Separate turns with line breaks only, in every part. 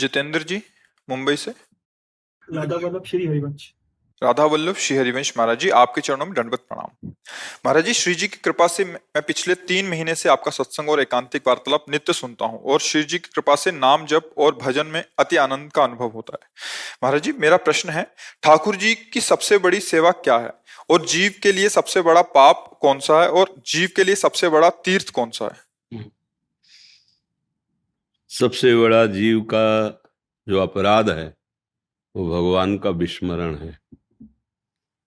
जितेंद्र जी मुंबई से?
राधा वल्लभ श्री हरिवंश।
राधा वल्लभ श्री हरिवंश महाराज जी आपके चरणों में दंडवत प्रणाम। महाराज जी श्री जी की कृपा से मैं पिछले तीन महीने से आपका सत्संग और एकांतिक वार्तालाप नित्य सुनता हूँ और श्री जी की कृपा से नाम जप और भजन में अति आनंद का अनुभव होता है। महाराज जी मेरा प्रश्न है ठाकुर जी की सबसे बड़ी सेवा क्या है? और जीव के लिए सबसे बड़ा पाप कौन सा है? और जीव के लिए सबसे बड़ा तीर्थ कौन सा है?
सबसे बड़ा जीव का जो अपराध है, वो भगवान का विस्मरण है।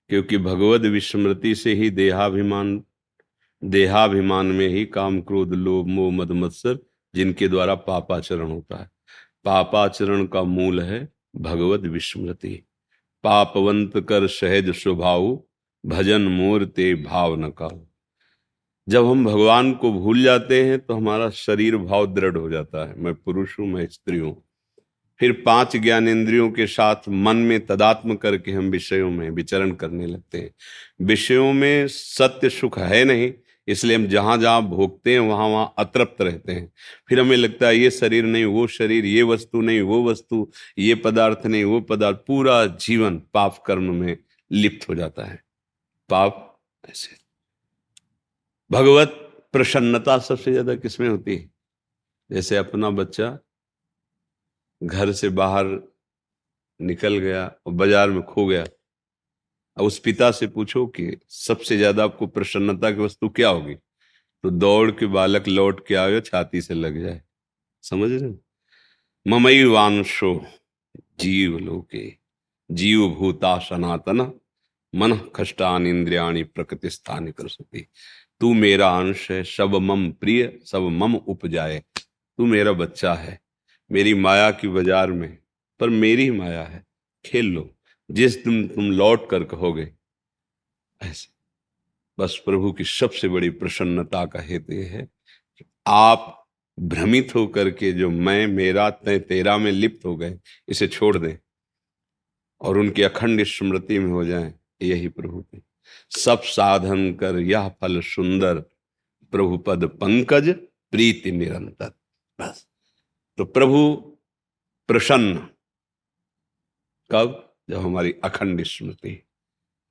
क्योंकि भगवत विस्मृति से ही देहाभिमान देहाभिमान में ही काम क्रोध, लोभ, मोह, मद, मत्सर, जिनके द्वारा पापाचरण होता है। पापाचरण का मूल है भगवत विस्मृति। पापवंत कर सहज स्वभाव, भजन मोर ते भाव न का जब हम भगवान को भूल जाते हैं तो हमारा शरीर भाव दृढ़ हो जाता है। मैं पुरुष हूँ, मैं स्त्री हूँ। फिर पाँच ज्ञानेन्द्रियों के साथ मन में तदात्म करके हम विषयों में विचरण करने लगते हैं। विषयों में सत्य सुख है नहीं, इसलिए हम जहाँ जहाँ भोगते हैं, वहाँ वहाँ अतृप्त रहते हैं। फिर हमें लगता है, ये शरीर नहीं, वो शरीर, ये वस्तु नहीं, वो वस्तु, ये पदार्थ नहीं, वो पदार्थ, पूरा जीवन पाप कर्म में लिप्त हो जाता है। पाप ऐसे भगवत प्रसन्नता सबसे ज़्यादा किसमें होती है? जैसे अपना बच्चा घर से बाहर निकल गया और बाज़ार में खो गया, अब उस पिता से पूछो कि सबसे ज़्यादा आपको प्रसन्नता की वस्तु क्या होगी? तो दौड़ के बालक लौट के आए छाती से लग जाए। समझ रहे ममई वांशो जीव लोके, जीव भूता सनातन मन खष्टान इंद्रियाणी प्रकृति स्थान कर सकती तू मेरा अंश है सब मम प्रिय सब मम उपजाए। तू मेरा बच्चा है, मेरी माया की बाज़ार में, पर मेरी माया है। खेल लो, जिस दिन तुम लौट कर कहोगे। ऐसे, बस प्रभु की सबसे बड़ी प्रसन्नता का हेतु है कि आप भ्रमित होकर के जो मैं, मेरा, तय, तेरा में लिप्त हो गए, इसे छोड़ दें और उनकी अखंड स्मृति में हो जाए, यही प्रभु की सब साधन कर यह फल सुंदर। प्रभु पद पंकज, प्रीति निरंतर। बस। तो प्रभु प्रसन्न। कब? जब हमारी अखंड स्मृति।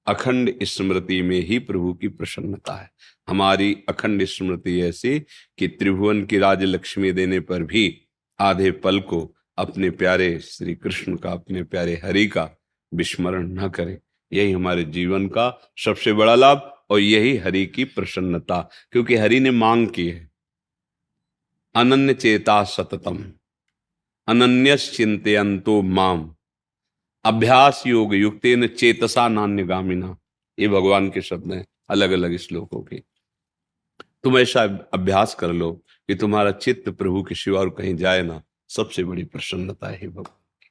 अखंड स्मृति में ही प्रभु की प्रसन्नता है। हमारी अखंड स्मृति ऐसी कि त्रिभुवन की राज लक्ष्मी देने पर भी आधे पल को अपने प्यारे श्री कृष्ण का, अपने प्यारे हरि का विस्मरण न करें। यही हमारे जीवन का सबसे बड़ा लाभ और यही हरि की प्रसन्नता, क्योंकि हरि ने मांग की है। अनन्य चेता सततम अनन्य चिंतो माम, अभ्यास योग युक्त चेतसा नान्य गामिना ये भगवान के शब्द हैं अलग अलग श्लोकों के। तुम ऐसा अभ्यास कर लो कि तुम्हारा चित्त प्रभु के शिवा और कहीं जाए ना। सबसे बड़ी प्रसन्नता है भगवान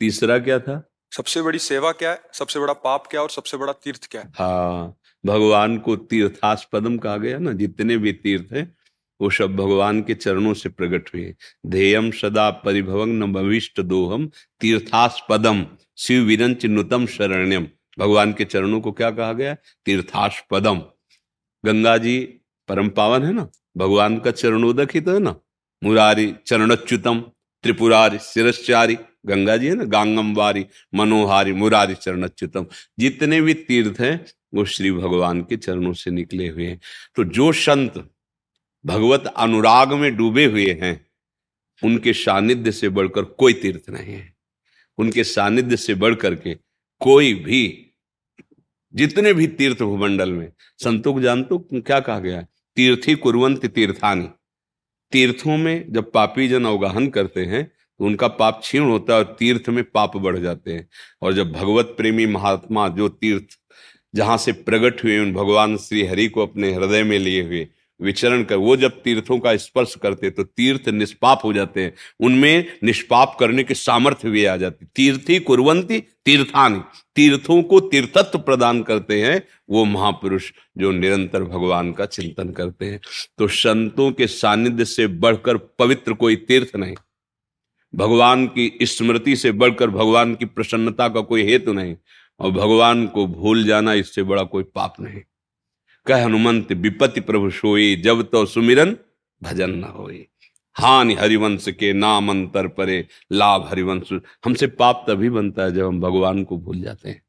तीसरा क्या था?
सबसे बड़ी सेवा क्या है? सबसे बड़ा पाप क्या है और सबसे बड़ा तीर्थ क्या है?
हाँ भगवान को तीर्थास्पदम कहा गया ना, जितने भी तीर्थ हैं, वो सब भगवान के चरणों से प्रकट हुए। ध्येयम सदा परिभवं, न भविष्ट दोहम तीर्थास्पदम शिव विरंच नुतम शरण्यम भगवान के चरणों को क्या कहा गया तीर्थास्पदम गंगा जी, परम पावन है ना? भगवान का चरणोदक ही तो है ना? मुरारी चरणच्युतम त्रिपुरारी शिरश्चारी। गंगा जी है ना, गांगम वारी, मनोहारी, मुरारी चरणच्युतम। जितने भी तीर्थ हैं, वो श्री भगवान के चरणों से निकले हुए हैं। तो जो संत भगवत अनुराग में डूबे हुए हैं, उनके सानिध्य से बढ़कर कोई तीर्थ नहीं है। उनके सानिध्य से बढ़कर के कोई भी, जितने भी तीर्थ भूमंडल में, संतों को जानते क्या कहा गया है? तीर्थी कुरवंत तीर्थानी। तीर्थों में जब पापी जन अवगाहन करते हैं तो उनका पाप क्षीण होता है और तीर्थ में पाप बढ़ जाते हैं। और जब भगवत प्रेमी महात्मा जो तीर्थ, जहाँ से प्रकट हुए, उन भगवान श्री हरि को अपने हृदय में लिए हुए विचरण कर, वो जब तीर्थों का स्पर्श करते तो तीर्थ निष्पाप हो जाते हैं। उनमें निष्पाप करने के सामर्थ्य भी आ जाती तीर्थी कुरवंती तीर्थानी। तीर्थों को तीर्थत्व प्रदान करते हैं वो महापुरुष जो निरंतर भगवान का चिंतन करते हैं। तो संतों के सानिध्य से बढ़कर पवित्र कोई तीर्थ नहीं। भगवान की स्मृति से बढ़कर भगवान की प्रसन्नता का कोई हेतु नहीं, और भगवान को भूल जाना इससे बड़ा कोई पाप नहीं। कह हनुमंत विपति प्रभु सोई, जब तो सुमिरन भजन न होई। हानि हरिवंश के नाम अंतर परे, लाभ हरिवंश। हमसे पाप तभी बनता है जब हम भगवान को भूल जाते हैं।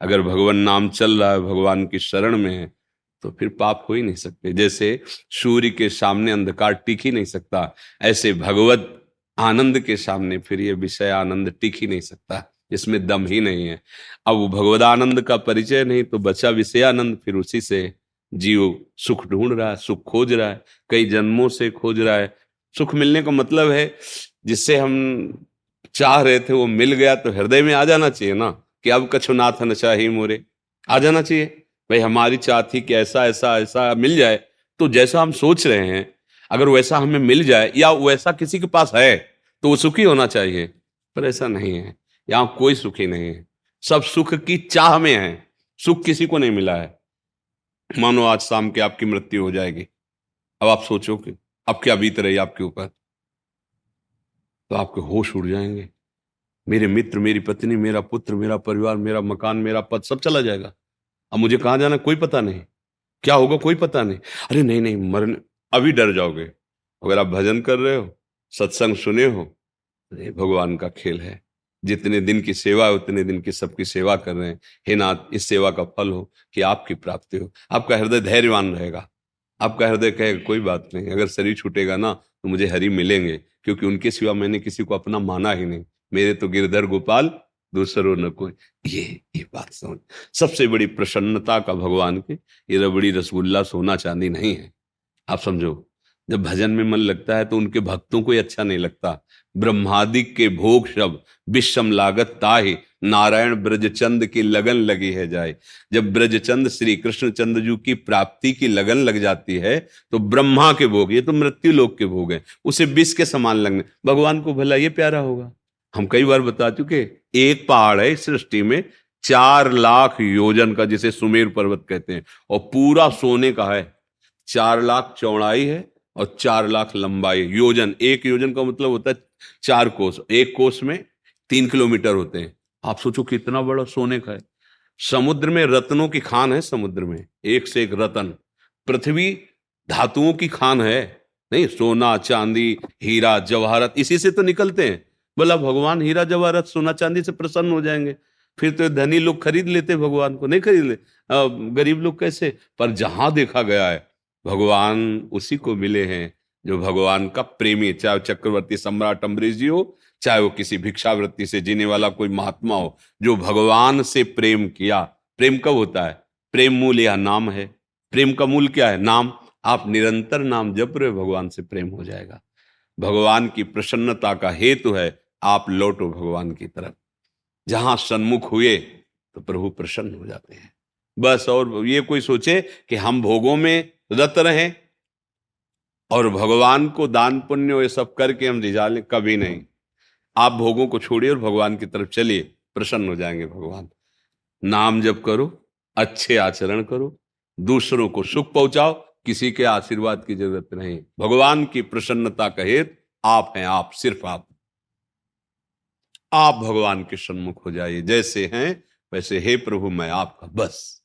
अगर भगवान नाम चल रहा है, भगवान की शरण में है तो फिर पाप हो ही नहीं सकते। जैसे सूर्य के सामने अंधकार टिक ही नहीं सकता, ऐसे भगवत आनंद के सामने फिर ये विषय आनंद टिक ही नहीं सकता इसमें दम ही नहीं है। अब वो भगवद आनंद का परिचय नहीं तो बचा विषय आनंद, फिर उसी से जीव सुख ढूंढ रहा है, सुख खोज रहा है, कई जन्मों से खोज रहा है। सुख मिलने का मतलब है, जिससे हम चाह रहे थे वो मिल गया तो हृदय में आ जाना चाहिए ना, कि अब कछुनाथ न चाही मोरे। आ जाना चाहिए, भाई हमारी चाह थी कि ऐसा ऐसा ऐसा मिल जाए तो जैसा हम सोच रहे हैं अगर वैसा हमें मिल जाए या वैसा किसी के पास है तो वो सुखी होना चाहिए। पर ऐसा नहीं है। यहाँ कोई सुखी नहीं है। सब सुख की चाह में है। सुख किसी को नहीं मिला है। मानो आज शाम के आपकी मृत्यु हो जाएगी। अब आप सोचो कि अब क्या बीत रही आपके ऊपर? तो आपके होश उड़ जाएँगे। मेरे मित्र, मेरी पत्नी, मेरा पुत्र, मेरा परिवार, मेरा मकान, मेरा पद, सब चला जाएगा। अब मुझे कहाँ जाना कोई पता नहीं। क्या होगा? कोई पता नहीं। अरे नहीं नहीं, मरने अभी डर जाओगे। अगर आप भजन कर रहे हो, सत्संग सुने हो तो भगवान का खेल है। जितने दिन की सेवा है, उतने दिन की सबकी सेवा कर रहे हैं। हे नाथ, इस सेवा का फल हो कि आपकी प्राप्ति हो। आपका हृदय धैर्यवान रहेगा। आपका हृदय कहेगा कोई बात नहीं, अगर शरीर छूटेगा ना तो मुझे हरि मिलेंगे। क्योंकि उनके सिवा मैंने किसी को अपना माना ही नहीं। मेरे तो गिरधर गोपाल, दूसरों न कोई। ये ये बात समझ सबसे बड़ी प्रसन्नता का भगवान की, ये रबड़ी रसगुल्ला सोना चांदी नहीं है। आप समझो, जब भजन में मन लगता है तो उनके भक्तों को ही अच्छा नहीं लगता। ब्रह्मादिक के भोग शब विषम लागत ताहि, नारायण ब्रजचंद की लगन लगी है जाए। जब ब्रजचंद श्री कृष्ण चंद्र जी की प्राप्ति की लगन लग जाती है तो ब्रह्मा के भोग, ये तो मृत्यु लोक के भोग है, उसे विष के समान लगने। भगवान को भला ये प्यारा होगा। हम कई बार बता चुके एक पहाड़ है सृष्टि में, चार लाख योजन का जिसे सुमेर पर्वत कहते हैं, और पूरा सोने का है। चार लाख चौड़ाई है और चार लाख लंबाई योजन, एक योजन का मतलब होता है चार कोस, एक कोस में तीन किलोमीटर होते हैं। आप सोचो कितना बड़ा सोने का है। समुद्र में रत्नों की खान है समुद्र में, एक से एक रतन। पृथ्वी धातुओं की खान है, नहीं, सोना, चांदी, हीरा, जवाहरत, इसी से तो निकलते हैं। बोला, भगवान, हीरा, जवाहरत, सोना, चांदी से प्रसन्न हो जाएँगे। फिर तो धनी लोग खरीद लेते भगवान को, नहीं खरीद ले गरीब लोग कैसे? पर जहाँ देखा गया है भगवान उसी को मिले हैं जो भगवान का प्रेमी चाहे चक्रवर्ती सम्राट अम्बरीश जी हो, चाहे वो किसी भिक्षावृत्ति से जीने वाला कोई महात्मा हो, जो भगवान से प्रेम किया। प्रेम कब होता है? प्रेम मूल यह नाम है? प्रेम का मूल क्या है? नाम। आप निरंतर नाम जप रहे भगवान से प्रेम हो जाएगा। भगवान की प्रसन्नता का हेतु है, आप लौटो भगवान की तरफ़। जहाँ सन्मुख हुए तो प्रभु प्रसन्न हो जाते हैं। बस और ये कोई सोचे कि हम भोगों में रत रहे और भगवान को दान पुण्य ये सब करके हम रिझा लें, कभी नहीं। आप भोगों को छोड़िए और भगवान की तरफ़ चलिए। प्रसन्न हो जाएँगे भगवान। नाम जप करो, अच्छे आचरण करो, दूसरों को सुख पहुंचाओ, किसी के आशीर्वाद की ज़रूरत नहीं। भगवान की प्रसन्नता का हेतु आप हैं, आप सिर्फ़ आप। आप भगवान के सन्मुख हो जाइए। जैसे हैं, वैसे हे प्रभु, मैं आपका बस।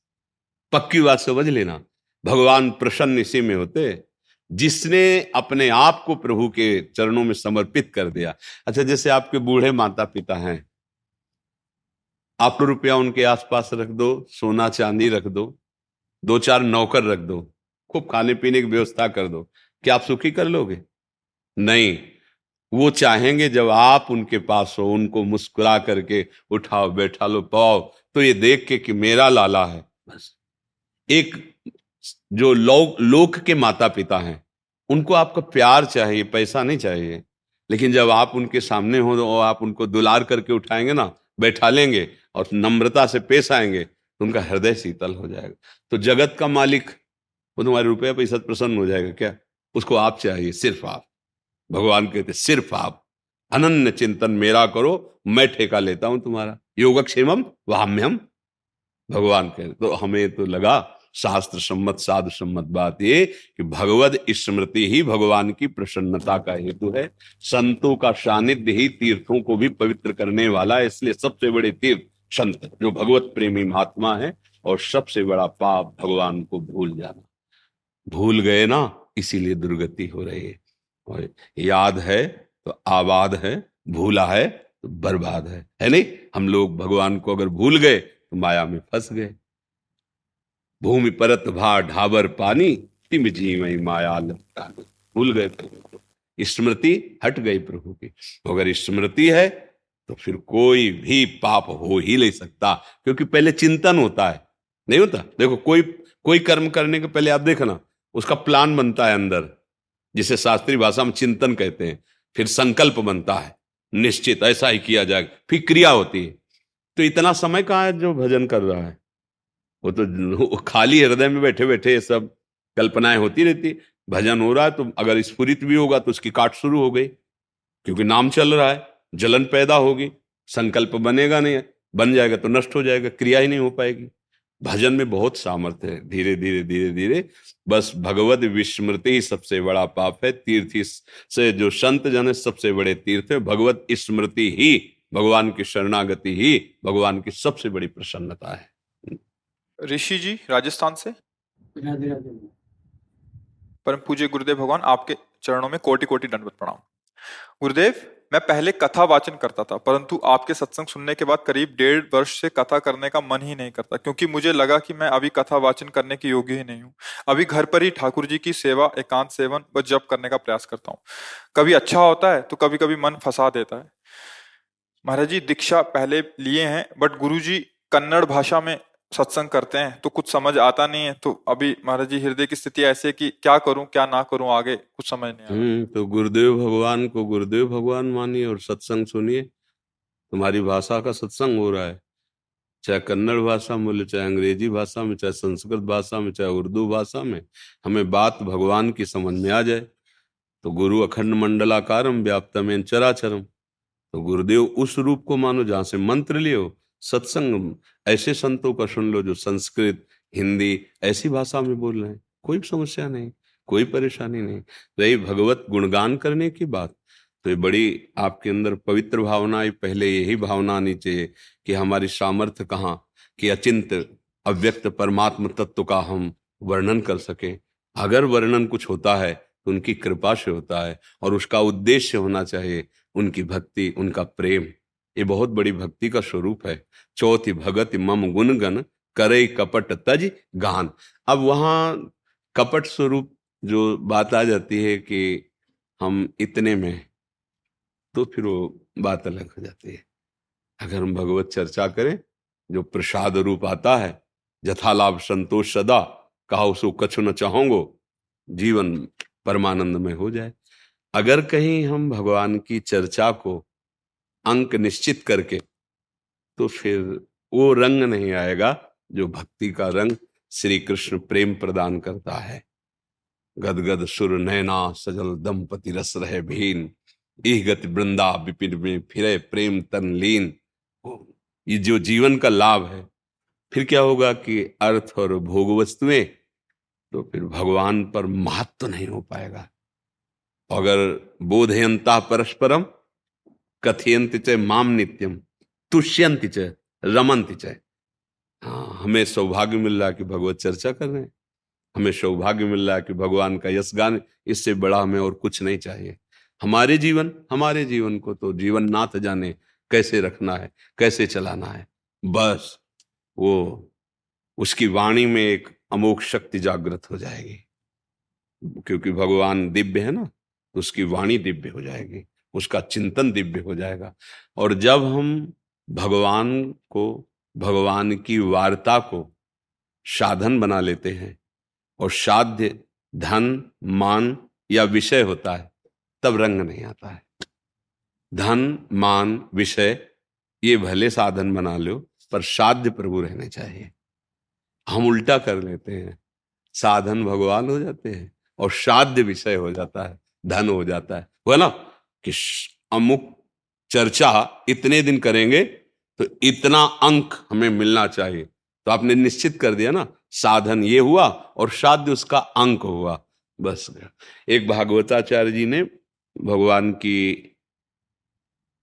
पक्की बात समझ लेना। भगवान प्रसन्न इसी में होते जिसने अपने आप को प्रभु के चरणों में समर्पित कर दिया। अच्छा जैसे आपके बूढ़े माता पिता हैं, आप रुपया उनके आसपास रख दो, सोना, चांदी रख दो दो चार नौकर रख दो, खूब खाने पीने की व्यवस्था कर दो, क्या आप सुखी कर लोगे? नहीं। वो चाहेंगे जब आप उनके पास हो, उनको मुस्कुरा करके उठाओ, बैठा लो, पाओ तो ये देख के कि मेरा लाला है। बस। एक जो लोक लोक के माता पिता हैं, उनको आपका प्यार चाहिए, पैसा नहीं चाहिए। लेकिन जब आप उनके सामने हो तो आप उनको दुलार करके उठाएँगे ना, बैठा लेंगे और नम्रता से पेश आएँगे तो उनका हृदय शीतल हो जाएगा। तो जगत का मालिक, वो तुम्हारे रुपया पैसा प्रसन्न हो जाएगा क्या? उसको आप चाहिए, सिर्फ़ आप। भगवान कहते, सिर्फ़ आप। अनन्य चिंतन मेरा करो, मैं ठेका लेता हूँ तुम्हारा। योगक्षेमम वाम्यम भगवान कहते तो हमें तो लगा शास्त्र सम्मत, साधु सम्मत बात ये कि भगवत स्मृति ही भगवान की प्रसन्नता का हेतु है। संतों का सानिध्य ही तीर्थों को भी पवित्र करने वाला है, इसलिए सबसे बड़े तीर्थ संत, जो भगवत प्रेमी महात्मा है, और सबसे बड़ा पाप भगवान को भूल जाना। भूल गए ना, इसीलिए दुर्गति हो रही है। और याद है तो आबाद है, भूला है तो बर्बाद है। है नहीं? हम लोग भगवान को अगर भूल गए तो माया में फंस गए। भूमि परत भा ढाबर पानी, तिम जी मई माया भूल गए प्रभु स्मृति हट गई प्रभु की। अगर स्मृति है तो फिर कोई भी पाप हो ही नहीं सकता, क्योंकि पहले चिंतन होता है। नहीं होता? देखो, कोई कोई कर्म करने के पहले आप देखना, उसका प्लान बनता है अंदर, जिसे शास्त्रीय भाषा में चिंतन कहते हैं। फिर संकल्प बनता है, निश्चित ऐसा ही किया जाएगा फिर क्रिया होती है। तो इतना समय कहाँ है जो भजन कर रहा है? वो तो खाली हृदय में बैठे बैठे ये सब कल्पनाएँ होती रहती। भजन हो रहा है तो अगर स्फुरित भी होगा तो उसकी काट शुरू हो गई, क्योंकि नाम चल रहा है, जलन पैदा होगी, संकल्प बनेगा नहीं, बन जाएगा तो नष्ट हो जाएगा, क्रिया ही नहीं हो पाएगी। भजन में बहुत सामर्थ्य है, धीरे धीरे धीरे धीरे, बस भगवत विस्मृति ही सबसे बड़ा पाप है, तीर्थ से जो संत जन है सबसे बड़े तीर्थ है भगवत स्मृति ही, भगवान की शरणागति ही, भगवान की सबसे बड़ी प्रसन्नता है।
ऋषि जी राजस्थान से? परम पूज्य गुरुदेव भगवान आपके चरणों में कोटि कोटि दंडवत प्रणाम। गुरुदेव मैं पहले कथा वाचन करता था परंतु आपके सत्संग सुनने के बाद करीब डेढ़ वर्ष से कथा करने का मन ही नहीं करता क्योंकि मुझे लगा कि मैं अभी कथा वाचन करने के योग्य ही नहीं हूँ। अभी घर पर ही ठाकुर जी की सेवा एकांत सेवन व जप करने का प्रयास करता हूँ। कभी अच्छा होता है तो कभी कभी मन फंसा देता है। महाराज जी दीक्षा पहले लिए हैं बट गुरु जी कन्नड़ भाषा में सत्संग करते हैं तो कुछ समझ आता नहीं है तो अभी महाराज जी, हृदय की स्थिति ऐसे कि क्या करूँ, क्या ना करूँ, आगे कुछ समझ नहीं
हम्म तो गुरुदेव भगवान को गुरुदेव भगवान मानिए और सत्संग सुनिए। तुम्हारी भाषा का सत्संग हो रहा है, चाहे कन्नड़ भाषा में बोले चाहे अंग्रेज़ी भाषा में, चाहे संस्कृत भाषा में, चाहे उर्दू भाषा में, हमें बात भगवान की समझ में आ जाए। तो गुरु अखंड मंडलाकारम व्याप्तमेन चराचरम तो गुरुदेव उस रूप को मानो जहाँ से मंत्र लियो सत्संग ऐसे संतों का सुन लो जो संस्कृत, हिंदी, ऐसी भाषा में बोल रहे हैं। कोई समस्या नहीं, कोई परेशानी नहीं। रही भगवत गुणगान करने की बात तो ये बड़ी आपके अंदर पवित्र भावना है पहले यही भावना आनी चाहिए कि हमारी सामर्थ्य कहाँ, कि अचिंत, अव्यक्त परमात्म तत्व का हम वर्णन कर सके। अगर वर्णन कुछ होता है तो उनकी कृपा से होता है और उसका उद्देश्य होना चाहिए, उनकी भक्ति, उनका प्रेम। ये बहुत बड़ी भक्ति का स्वरूप है। चौथी भगत मम गुण गण करे कपट तज गान। अब वहाँ कपट स्वरूप जो बात आ जाती है कि हम इतने में तो फिर वो बात अलग हो जाती है। अगर हम भगवत चर्चा करें, जो प्रसाद रूप आता है जथालाभ संतोष सदा कहा उसको कछु न चाहोगो, जीवन परमानंद में हो जाए। अगर कहीं हम भगवान की चर्चा को अंक निश्चित करके तो फिर वो रंग नहीं आएगा जो भक्ति का रंग श्री कृष्ण प्रेम प्रदान करता है। गदगद सुर नैना सजल दंपति रस रहे भीन इह गति वृंदा विपिन में फिरे प्रेम तन लीन। ये जो जीवन का लाभ है, फिर क्या होगा कि अर्थ और भोग वस्तुएँ तो फिर भगवान पर महत्व तो नहीं हो पाएगा। अगर बोधयंता परस्परम कथयंत च माम नित्यम तुष्यंत च रमंत च। हाँ हमें सौभाग्य मिल रहा है कि भगवत चर्चा कर रहे हैं। हमें सौभाग्य मिल रहा है कि भगवान का यश गान, इससे बड़ा हमें और कुछ नहीं चाहिए। हमारे जीवन हमारे जीवन को तो जीवन नाथ जाने कैसे रखना है, कैसे चलाना है। बस, वो, उसकी वाणी में एक अमोक शक्ति जागृत हो जाएगी। क्योंकि भगवान दिव्य है ना तो उसकी वाणी दिव्य हो जाएगी। उसका चिंतन दिव्य हो जाएगा। और जब हम भगवान को, भगवान की वार्ता को साधन बना लेते हैं और साध्य धन, मान या विषय होता है, तब रंग नहीं आता है। धन, मान, विषय, ये भले साधन बना लो, पर साध्य प्रभु रहने चाहिए। हम उल्टा कर लेते हैं। साधन भगवान हो जाते हैं और साध्य विषय हो जाता है, धन हो जाता है। वो ना? कि अमुक चर्चा इतने दिन करेंगे तो इतना अंक हमें मिलना चाहिए। तो आपने निश्चित कर दिया ना, साधन ये हुआ और साध्य उसका अंक हुआ। बस एक भागवताचार्य जी ने भगवान की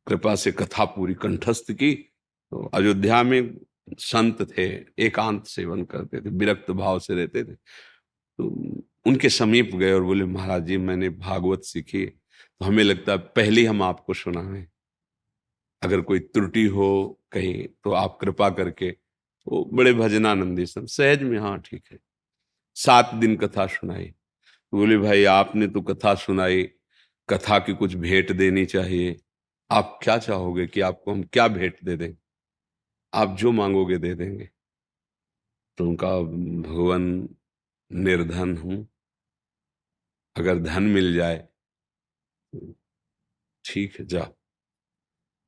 कृपा से कथा पूरी कंठस्थ की। तो अयोध्या में संत थे, एकांत सेवन करते थे, विरक्त भाव से रहते थे। तो उनके समीप गए और बोले, महाराज जी, मैंने भागवत सीखी तो हमें लगता है पहले हम आपको सुनाएँ। अगर कोई त्रुटि हो कहीं तो आप कृपा करके तो बड़े भजनानंदी सब सहज में हाँ ठीक है। सात दिन कथा सुनाई। तो बोले, भाई, आपने तो कथा सुनाई, कथा की कुछ भेंट देनी चाहिए। आप क्या चाहोगे कि आपको हम क्या भेंट दे दें? आप जो मांगोगे दे देंगे। तो उनका, भगवान, निर्धन हूँ। अगर धन मिल जाए ठीक है, जा।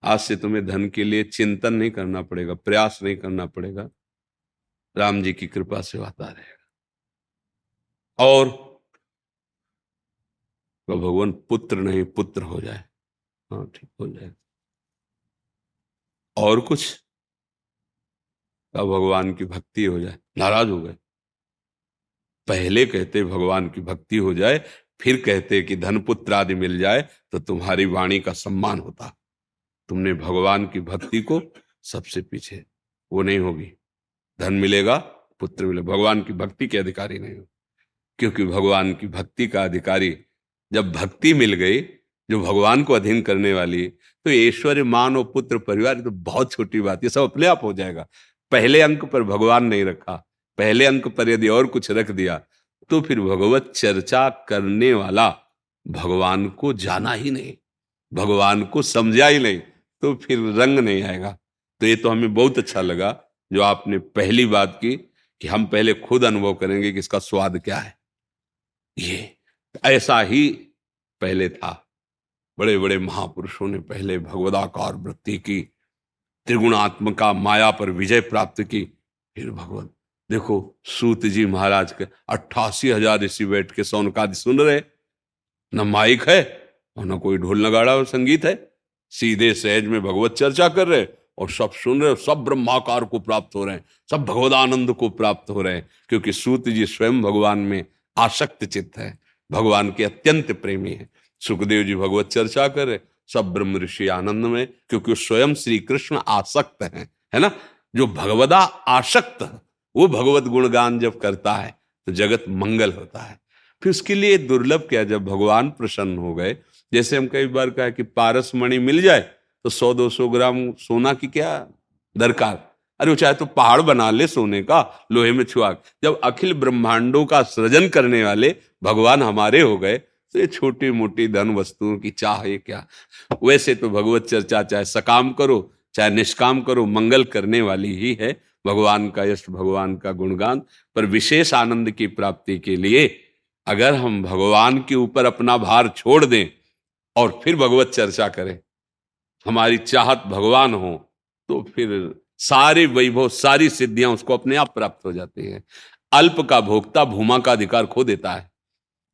आज से तुम्हें धन के लिए चिंतन नहीं करना पड़ेगा, प्रयास नहीं करना पड़ेगा। राम जी की कृपा से आता रहेगा। और तो भगवान पुत्र नहीं, पुत्र हो जाए। हाँ ठीक, हो जाए और कुछ? का भगवान की भक्ति हो जाए। नाराज़ हो गए। पहले कहते भगवान की भक्ति हो जाए फिर कहते कि धन पुत्र आदि मिल जाए तो तुम्हारी वाणी का सम्मान होता। तुमने भगवान की भक्ति को सबसे पीछे, वो नहीं होगी। धन मिलेगा, पुत्र मिलेगा भगवान की भक्ति के अधिकारी नहीं हो। क्योंकि भगवान की भक्ति का अधिकारी, जब भक्ति मिल गई, जो भगवान को अधीन करने वाली तो ऐश्वर्य, मान और पुत्र, परिवार तो बहुत छोटी बात है। सब अपने आप हो जाएगा। पहले अंक पर भगवान नहीं रखा। पहले अंक पर यदि और कुछ रख दिया तो फिर भगवत चर्चा करने वाला भगवान को जाना ही नहीं, भगवान को समझा ही नहीं तो फिर रंग नहीं आएगा। तो ये तो हमें बहुत अच्छा लगा जो आपने पहली बात की कि हम पहले खुद अनुभव करेंगे कि इसका स्वाद क्या है। ये ऐसा ही पहले था। बड़े बड़े महापुरुषों ने पहले भगवदाकार वृत्ति की, त्रिगुणात्मका माया पर विजय प्राप्त की, फिर भगवान देखो, सूत जी महाराज के अट्ठासी हज़ार ऋषि बैठ के सौनकादि सुन रहे न माइक है और न कोई ढोल नगाड़ा और संगीत है। सीधे सहज में भगवत चर्चा कर रहे और सब सुन रहे सब ब्रह्माकार को प्राप्त हो रहे हैं, सब भगवदानंद को प्राप्त हो रहे हैं, क्योंकि सूत जी स्वयं भगवान में आसक्त चित्त है, भगवान के अत्यंत प्रेमी है। सुखदेव जी भगवत चर्चा कर रहे सब ब्रह्म ऋषि आनंद में क्योंकि स्वयं श्री कृष्ण आसक्त है है ना? जो भगवदा आसक्त वो भगवत गुणगान जब करता है तो जगत मंगल होता है। फिर उसके लिए दुर्लभ क्या जब भगवान प्रसन्न हो गए, जैसे हम कई बार कहा कि पारस मणि मिल जाए तो सौ दो सौ ग्राम सोना की क्या दरकार? अरे वो चाहे तो पहाड़ बना ले सोने का, लोहे में छुआ। जब अखिल ब्रह्मांडों का सृजन करने वाले भगवान हमारे हो गए तो ये छोटी मोटी धन वस्तुओं की चाह ये क्या? वैसे तो भगवत चर्चा चाहे सकाम करो, चाहे निष्काम करो, मंगल करने वाली ही है। भगवान का यश, भगवान का गुणगान, पर विशेष आनंद की प्राप्ति के लिए अगर हम भगवान के ऊपर अपना भार छोड़ दें और फिर भगवत चर्चा करें, हमारी चाहत भगवान हो तो फिर सारे वैभव, सारी सिद्धियाँ उसको अपने आप प्राप्त हो जाती हैं। अल्प का भोक्ता भूमा का अधिकार खो देता है।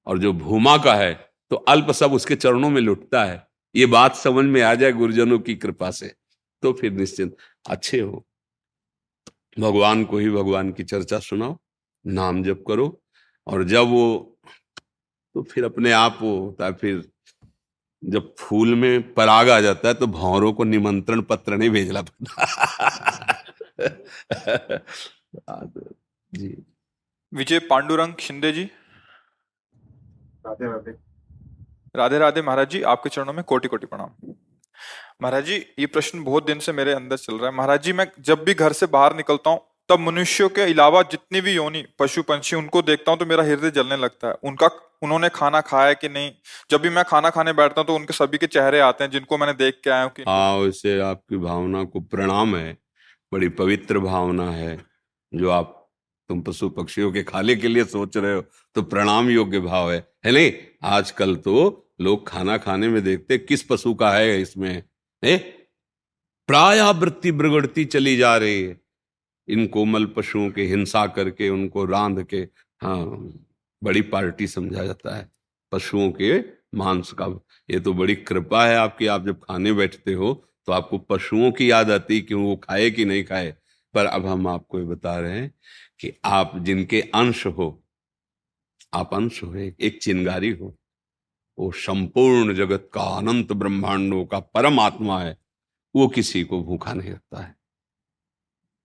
और जो भूमा का है तो अल्प सब उसके चरणों में लुटता है। ये बात समझ में आ जाए गुरुजनों की कृपा से तो फिर निश्चिंत। अच्छे हो। भगवान को ही भगवान की चर्चा सुनाओ नाम जप करो और जब वो तो फिर अपने आप वो होता है फिर जब फूल में पराग आ जाता है तो भौरों को निमंत्रण पत्र नहीं भेजना पड़ता।
जी। विजय पांडुरंग शिंदे जी।
राधे राधे।
राधे राधे महाराज जी आपके चरणों में कोटि कोटि प्रणाम। महाराज जी, ये प्रश्न बहुत दिन से मेरे अंदर चल रहा है। महाराज जी, मैं जब भी घर से बाहर निकलता हूँ, तब मनुष्यों के अलावा जितनी भी योनि, पशु, पंछी, उनको देखता हूँ तो मेरा हृदय जलने लगता है। उनका, उन्होंने खाना खाया है कि नहीं? जब भी मैं खाना खाने बैठता हूँ तो उनके सभी के चेहरे आते हैं, जिनको मैंने देख के आया हूँ
हाँ वैसे आपकी भावना को प्रणाम है। बड़ी पवित्र भावना है, जो आप, तुम पशु पक्षियों के खाने के लिए सोच रहे हो तो प्रणाम योग्य भाव है। है नहीं? आजकल तो लोग खाना खाने में देखते किस पशु का है इसमें? प्राय वृत्ति बिगड़ती चली जा रही है। इन कोमल पशुओं के हिंसा करके, उनको रांध के हाँ बड़ी पार्टी समझा जाता है। पशुओं के मांस का, ये तो बड़ी कृपा है आपकी। आप जब खाने बैठते हो तो आपको पशुओं की याद आती कि वो खाए कि नहीं खाए। पर अब हम आपको ये बता रहे हैं कि आप जिनके अंश हो, आप अंश हो, एक चिंगारी हो। वो संपूर्ण जगत का अनंत ब्रह्मांडों का परमात्मा है, वो किसी को भूखा नहीं रखता है।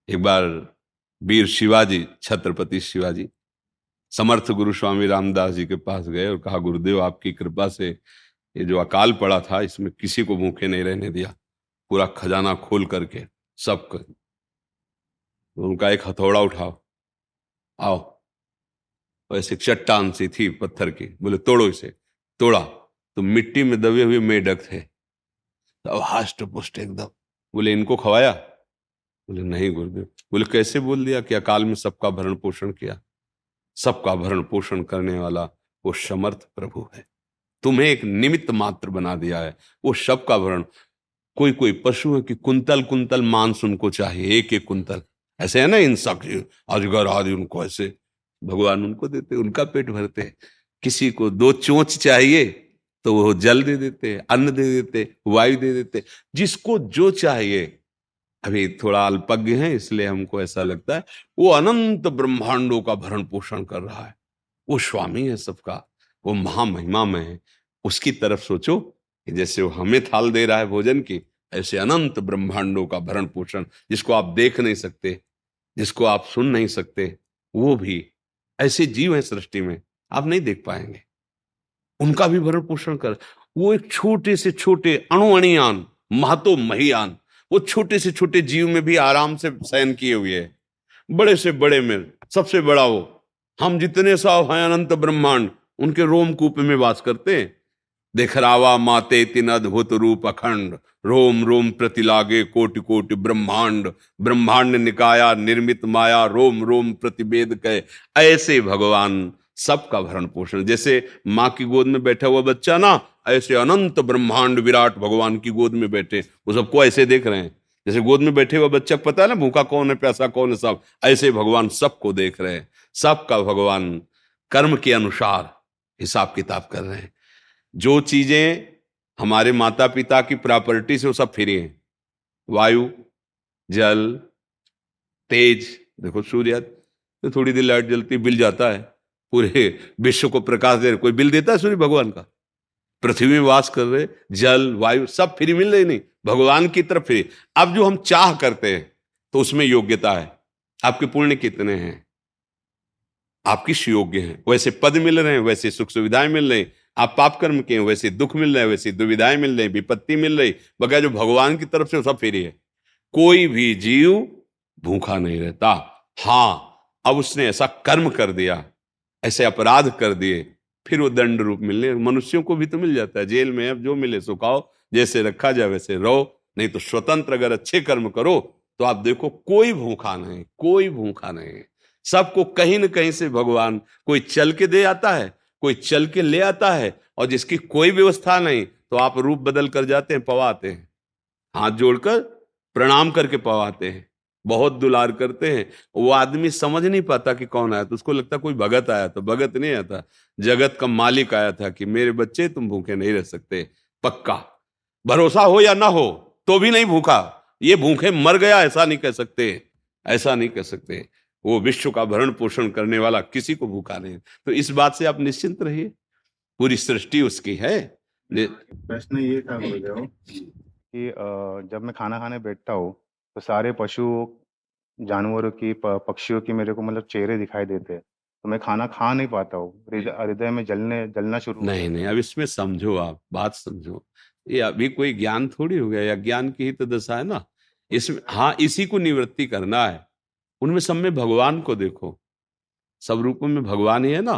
एक बार वीर शिवाजी, छत्रपति शिवाजी, समर्थ गुरु स्वामी रामदास जी के पास गए और कहा, गुरुदेव, आपकी कृपा से ये जो अकाल पड़ा था, इसमें किसी को भूखे नहीं रहने दिया। पूरा खजाना खोल करके सब कर उनका एक हथौड़ा उठाओ। आओ। वैसे चट्टान सी थी पत्थर की, बोले, तोड़ो इसे। तोड़ा तो मिट्टी में दबे हुए मेढक थे। तो हास्ट पुष्ट एकदम। बोले इनको खवाया? बोले नहीं गुरुदेव। बोले कैसे बोल दिया कि अकाल में सबका भरण पोषण किया? सबका भरण पोषण करने वाला वो समर्थ प्रभु है। तुम्हें एक निमित्त मात्र बना दिया है वो सबका भरण। कोई कोई पशु है कि कुंतल कुंतल मांस उनको चाहिए एक एक कुंतल। ऐसे है ना इंसा अजगर आदि उनको ऐसे भगवान उनको देते उनका पेट भरते किसी को दो चोंच चाहिए तो वो जल दे देते, अन्न दे देते, वायु दे देते। जिसको जो चाहिए। अभी थोड़ा अल्पज्ञ है, इसलिए हमको ऐसा लगता है, वो अनंत ब्रह्मांडों का भरण पोषण कर रहा है। वो स्वामी है सबका, वो महामहिमा में है। उसकी तरफ़ सोचो कि जैसे वो हमें थाल दे रहा है भोजन की, ऐसे अनंत ब्रह्मांडों का भरण पोषण, जिसको आप देख नहीं सकते, जिसको आप सुन नहीं सकते, वो भी। ऐसे जीव हैं सृष्टि में। आप नहीं देख पाएँगे। उनका भी भरण पोषण कर। वो एक छोटे से छोटे अणुअणियान, महतो महियान, वो छोटे से छोटे जीव में भी आराम से शयन किए हुए है। बड़े से बड़े में सबसे बड़ा वो। हम जितने साव हैं अनंत ब्रह्मांड, उनके रोम कूप में वास करते हैं। देख रावा माते तीन अद्भुत रूप अखंड, रोम रोम प्रतिलागे कोटि कोटि ब्रह्मांड। ब्रह्मांड निकाया, निर्मित माया, रोम रोम प्रतिवेद कहे। ऐसे भगवान सबका भरण पोषण। जैसे माँ की गोद में बैठा हुआ बच्चा ना, ऐसे अनंत ब्रह्मांड विराट भगवान की गोद में बैठे, वो सबको ऐसे देख रहे हैं। जैसे गोद में बैठे हुआ बच्चा, पता है ना, भूखा कौन है, प्यासा कौन है, सब, ऐसे भगवान सबको देख रहे हैं। सबका भगवान कर्म के अनुसार हिसाब किताब कर रहे हैं। जो चीज़ें हमारे माता पिता की प्रॉपर्टी से वो सब फ्री हैं। वायु, जल, तेज, देखो सूर्य तो थोड़ी देर लाइट जलती, बिल जाता है। पूरे विश्व को प्रकाश दे रहे, कोई बिल देता है सूर्य भगवान का? पृथ्वी में वास कर रहे, जल, वायु, सब फ्री मिल रही नहीं। भगवान की तरफ़ फ्री अब जो हम चाह करते हैं तो उसमें योग्यता है। आपके पुण्य कितने हैं? आप किस योग्य हैं। वैसे पद मिल रहे हैं, वैसे सुख सुविधाएँ मिल रही। आप पाप कर्म के हैं, वैसे दुख मिल रहे हैं, वैसे दुविधाएँ मिल रही, विपत्ति मिल रही। बगैर जो भगवान की तरफ़ से सब फ्री है। कोई भी जीव भूखा नहीं रहता। हाँ अब उसने ऐसा कर्म कर दिया। ऐसे अपराध कर दिए, फिर वो दंड रूप मिलने, मनुष्यों को भी तो मिल जाता है। जेल में अब जो मिले सुखाओ जैसे रखा जाए वैसे रहो, नहीं तो स्वतंत्र अगर अच्छे कर्म करो तो आप देखो कोई भूखा नहीं, कोई भूखा नहीं। सबको कहीं ना कहीं से भगवान, कोई चल के दे आता है, कोई चल के ले आता है, और जिसकी कोई व्यवस्था नहीं तो आप रूप बदल कर जाते हैं, पवाते हैं। हाथ जोड़कर, प्रणाम करके पवाते हैं। बहुत दुलार करते हैं, वो आदमी समझ नहीं पाता कि कौन आया तो उसको लगता कोई भगत आया तो भगत नहीं आया था। जगत का मालिक आया था कि मेरे बच्चे तुम भूखे नहीं रह सकते, पक्का। भरोसा हो या ना हो तो भी नहीं भूखा। ये भूखे मर गया, ऐसा नहीं कह सकते, ऐसा नहीं कह सकते। वो विश्व का भरण पोषण करने वाला किसी को भूखा नहीं। तो इस बात से आप निश्चिंत रहिए। पूरी सृष्टि उसकी है।
प्रश्न ये था कि जब मैं खाना खाने बैठता हूँ तो सारे पशु जानवरों की पक्षियों की मेरे को मतलब चेहरे दिखाई देते हैं। तो मैं खाना खा नहीं पाता हूँ। हृदय में जलने जलना शुरू
नहीं नहीं अब इसमें समझो आप बात समझो। ये अभी कोई ज्ञान थोड़ी हो गया या ज्ञान की ही तो दशा है ना। इसमें हाँ इसी को निवृत्ति करना है। उनमें सब में भगवान को देखो। सब रूपों में भगवान ही है ना।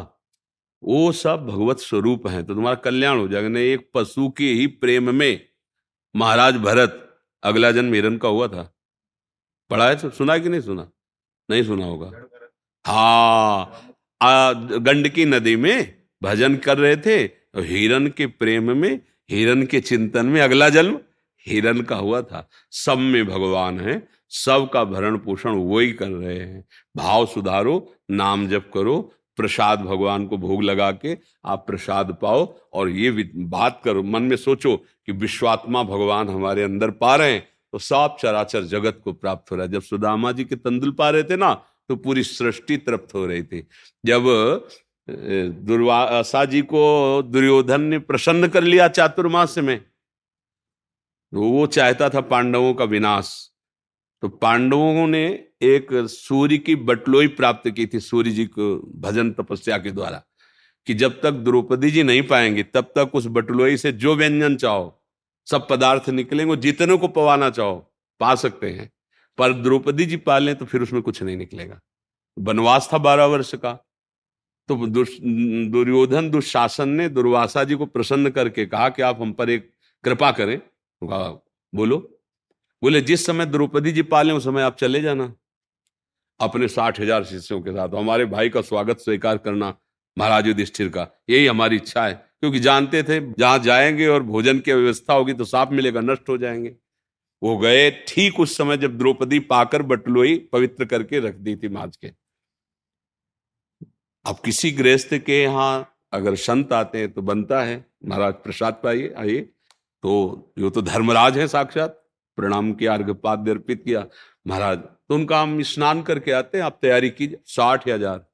वो सब भगवत स्वरूप है तो तुम्हारा कल्याण हो जाएगा। नहीं एक पशु के ही प्रेम में महाराज भरत अगला जन्म हिरन का हुआ था। पढ़ा है तो सुना कि नहीं सुना? नहीं सुना होगा। हाँ गंडकी नदी में भजन कर रहे थे हिरन के प्रेम में हिरन के चिंतन में अगला जन्म हिरन का हुआ था। सब में भगवान है सब का भरण पोषण वो ही कर रहे हैं। भाव सुधारो नाम जप करो प्रसाद भगवान को भोग लगा के आप प्रसाद पाओ और ये बात करो मन में सोचो कि विश्वात्मा भगवान हमारे अंदर पा रहे हैं। तो सब चराचर जगत को प्राप्त हो रहा है। जब सुदामा जी के तंदुल पा रहे थे ना तो पूरी सृष्टि तृप्त हो रही थी। जब दुर्वासा जी को दुर्योधन ने प्रसन्न कर लिया चातुर्मास में तो वो चाहता था पांडवों का विनाश। तो पांडवों ने एक सूर्य की बटलोई प्राप्त की थी, सूर्य जी को भजन तपस्या के द्वारा, कि जब तक द्रौपदी जी नहीं पाएँगे, तब तक उस बटलोई से जो व्यंजन चाहो सब पदार्थ निकलेंगे जितने को पवाना चाहो, पा सकते हैं। पर द्रौपदी जी पालें तो फिर उसमें कुछ नहीं निकलेगा। वनवास था बारह वर्ष का। तो दुर्योधन, दुशासन ने दुर्वासा जी को प्रसन्न करके कहा कि आप हम पर एक कृपा करें। बोलो। बोले, जिस समय द्रौपदी जी पाले उस समय आप चले जाना। अपने साठ हज़ार शिष्यों के साथ हमारे भाई का स्वागत स्वीकार करना महाराज युधिष्ठिर का, यही हमारी इच्छा है। क्योंकि जानते थे, जहाँ जाएँगे और भोजन की व्यवस्था होगी तो साफ़ मिलेगा, नष्ट हो जाएँगे। वो गए ठीक उस समय जब द्रौपदी पाकर बटलोई पवित्र करके रख दी थी माज के। अब किसी गृहस्थ के यहाँ अगर संत आते हैं तो बनता है। महाराज प्रसाद पाइए, आइए। तो यो तो धर्मराज है साक्षात। प्रणाम किया अर्घपाद्य अर्पित किया। महाराज तो उनका हम स्नान करके आते हैं। आप तैयारी कीजिए, साठ हज़ार।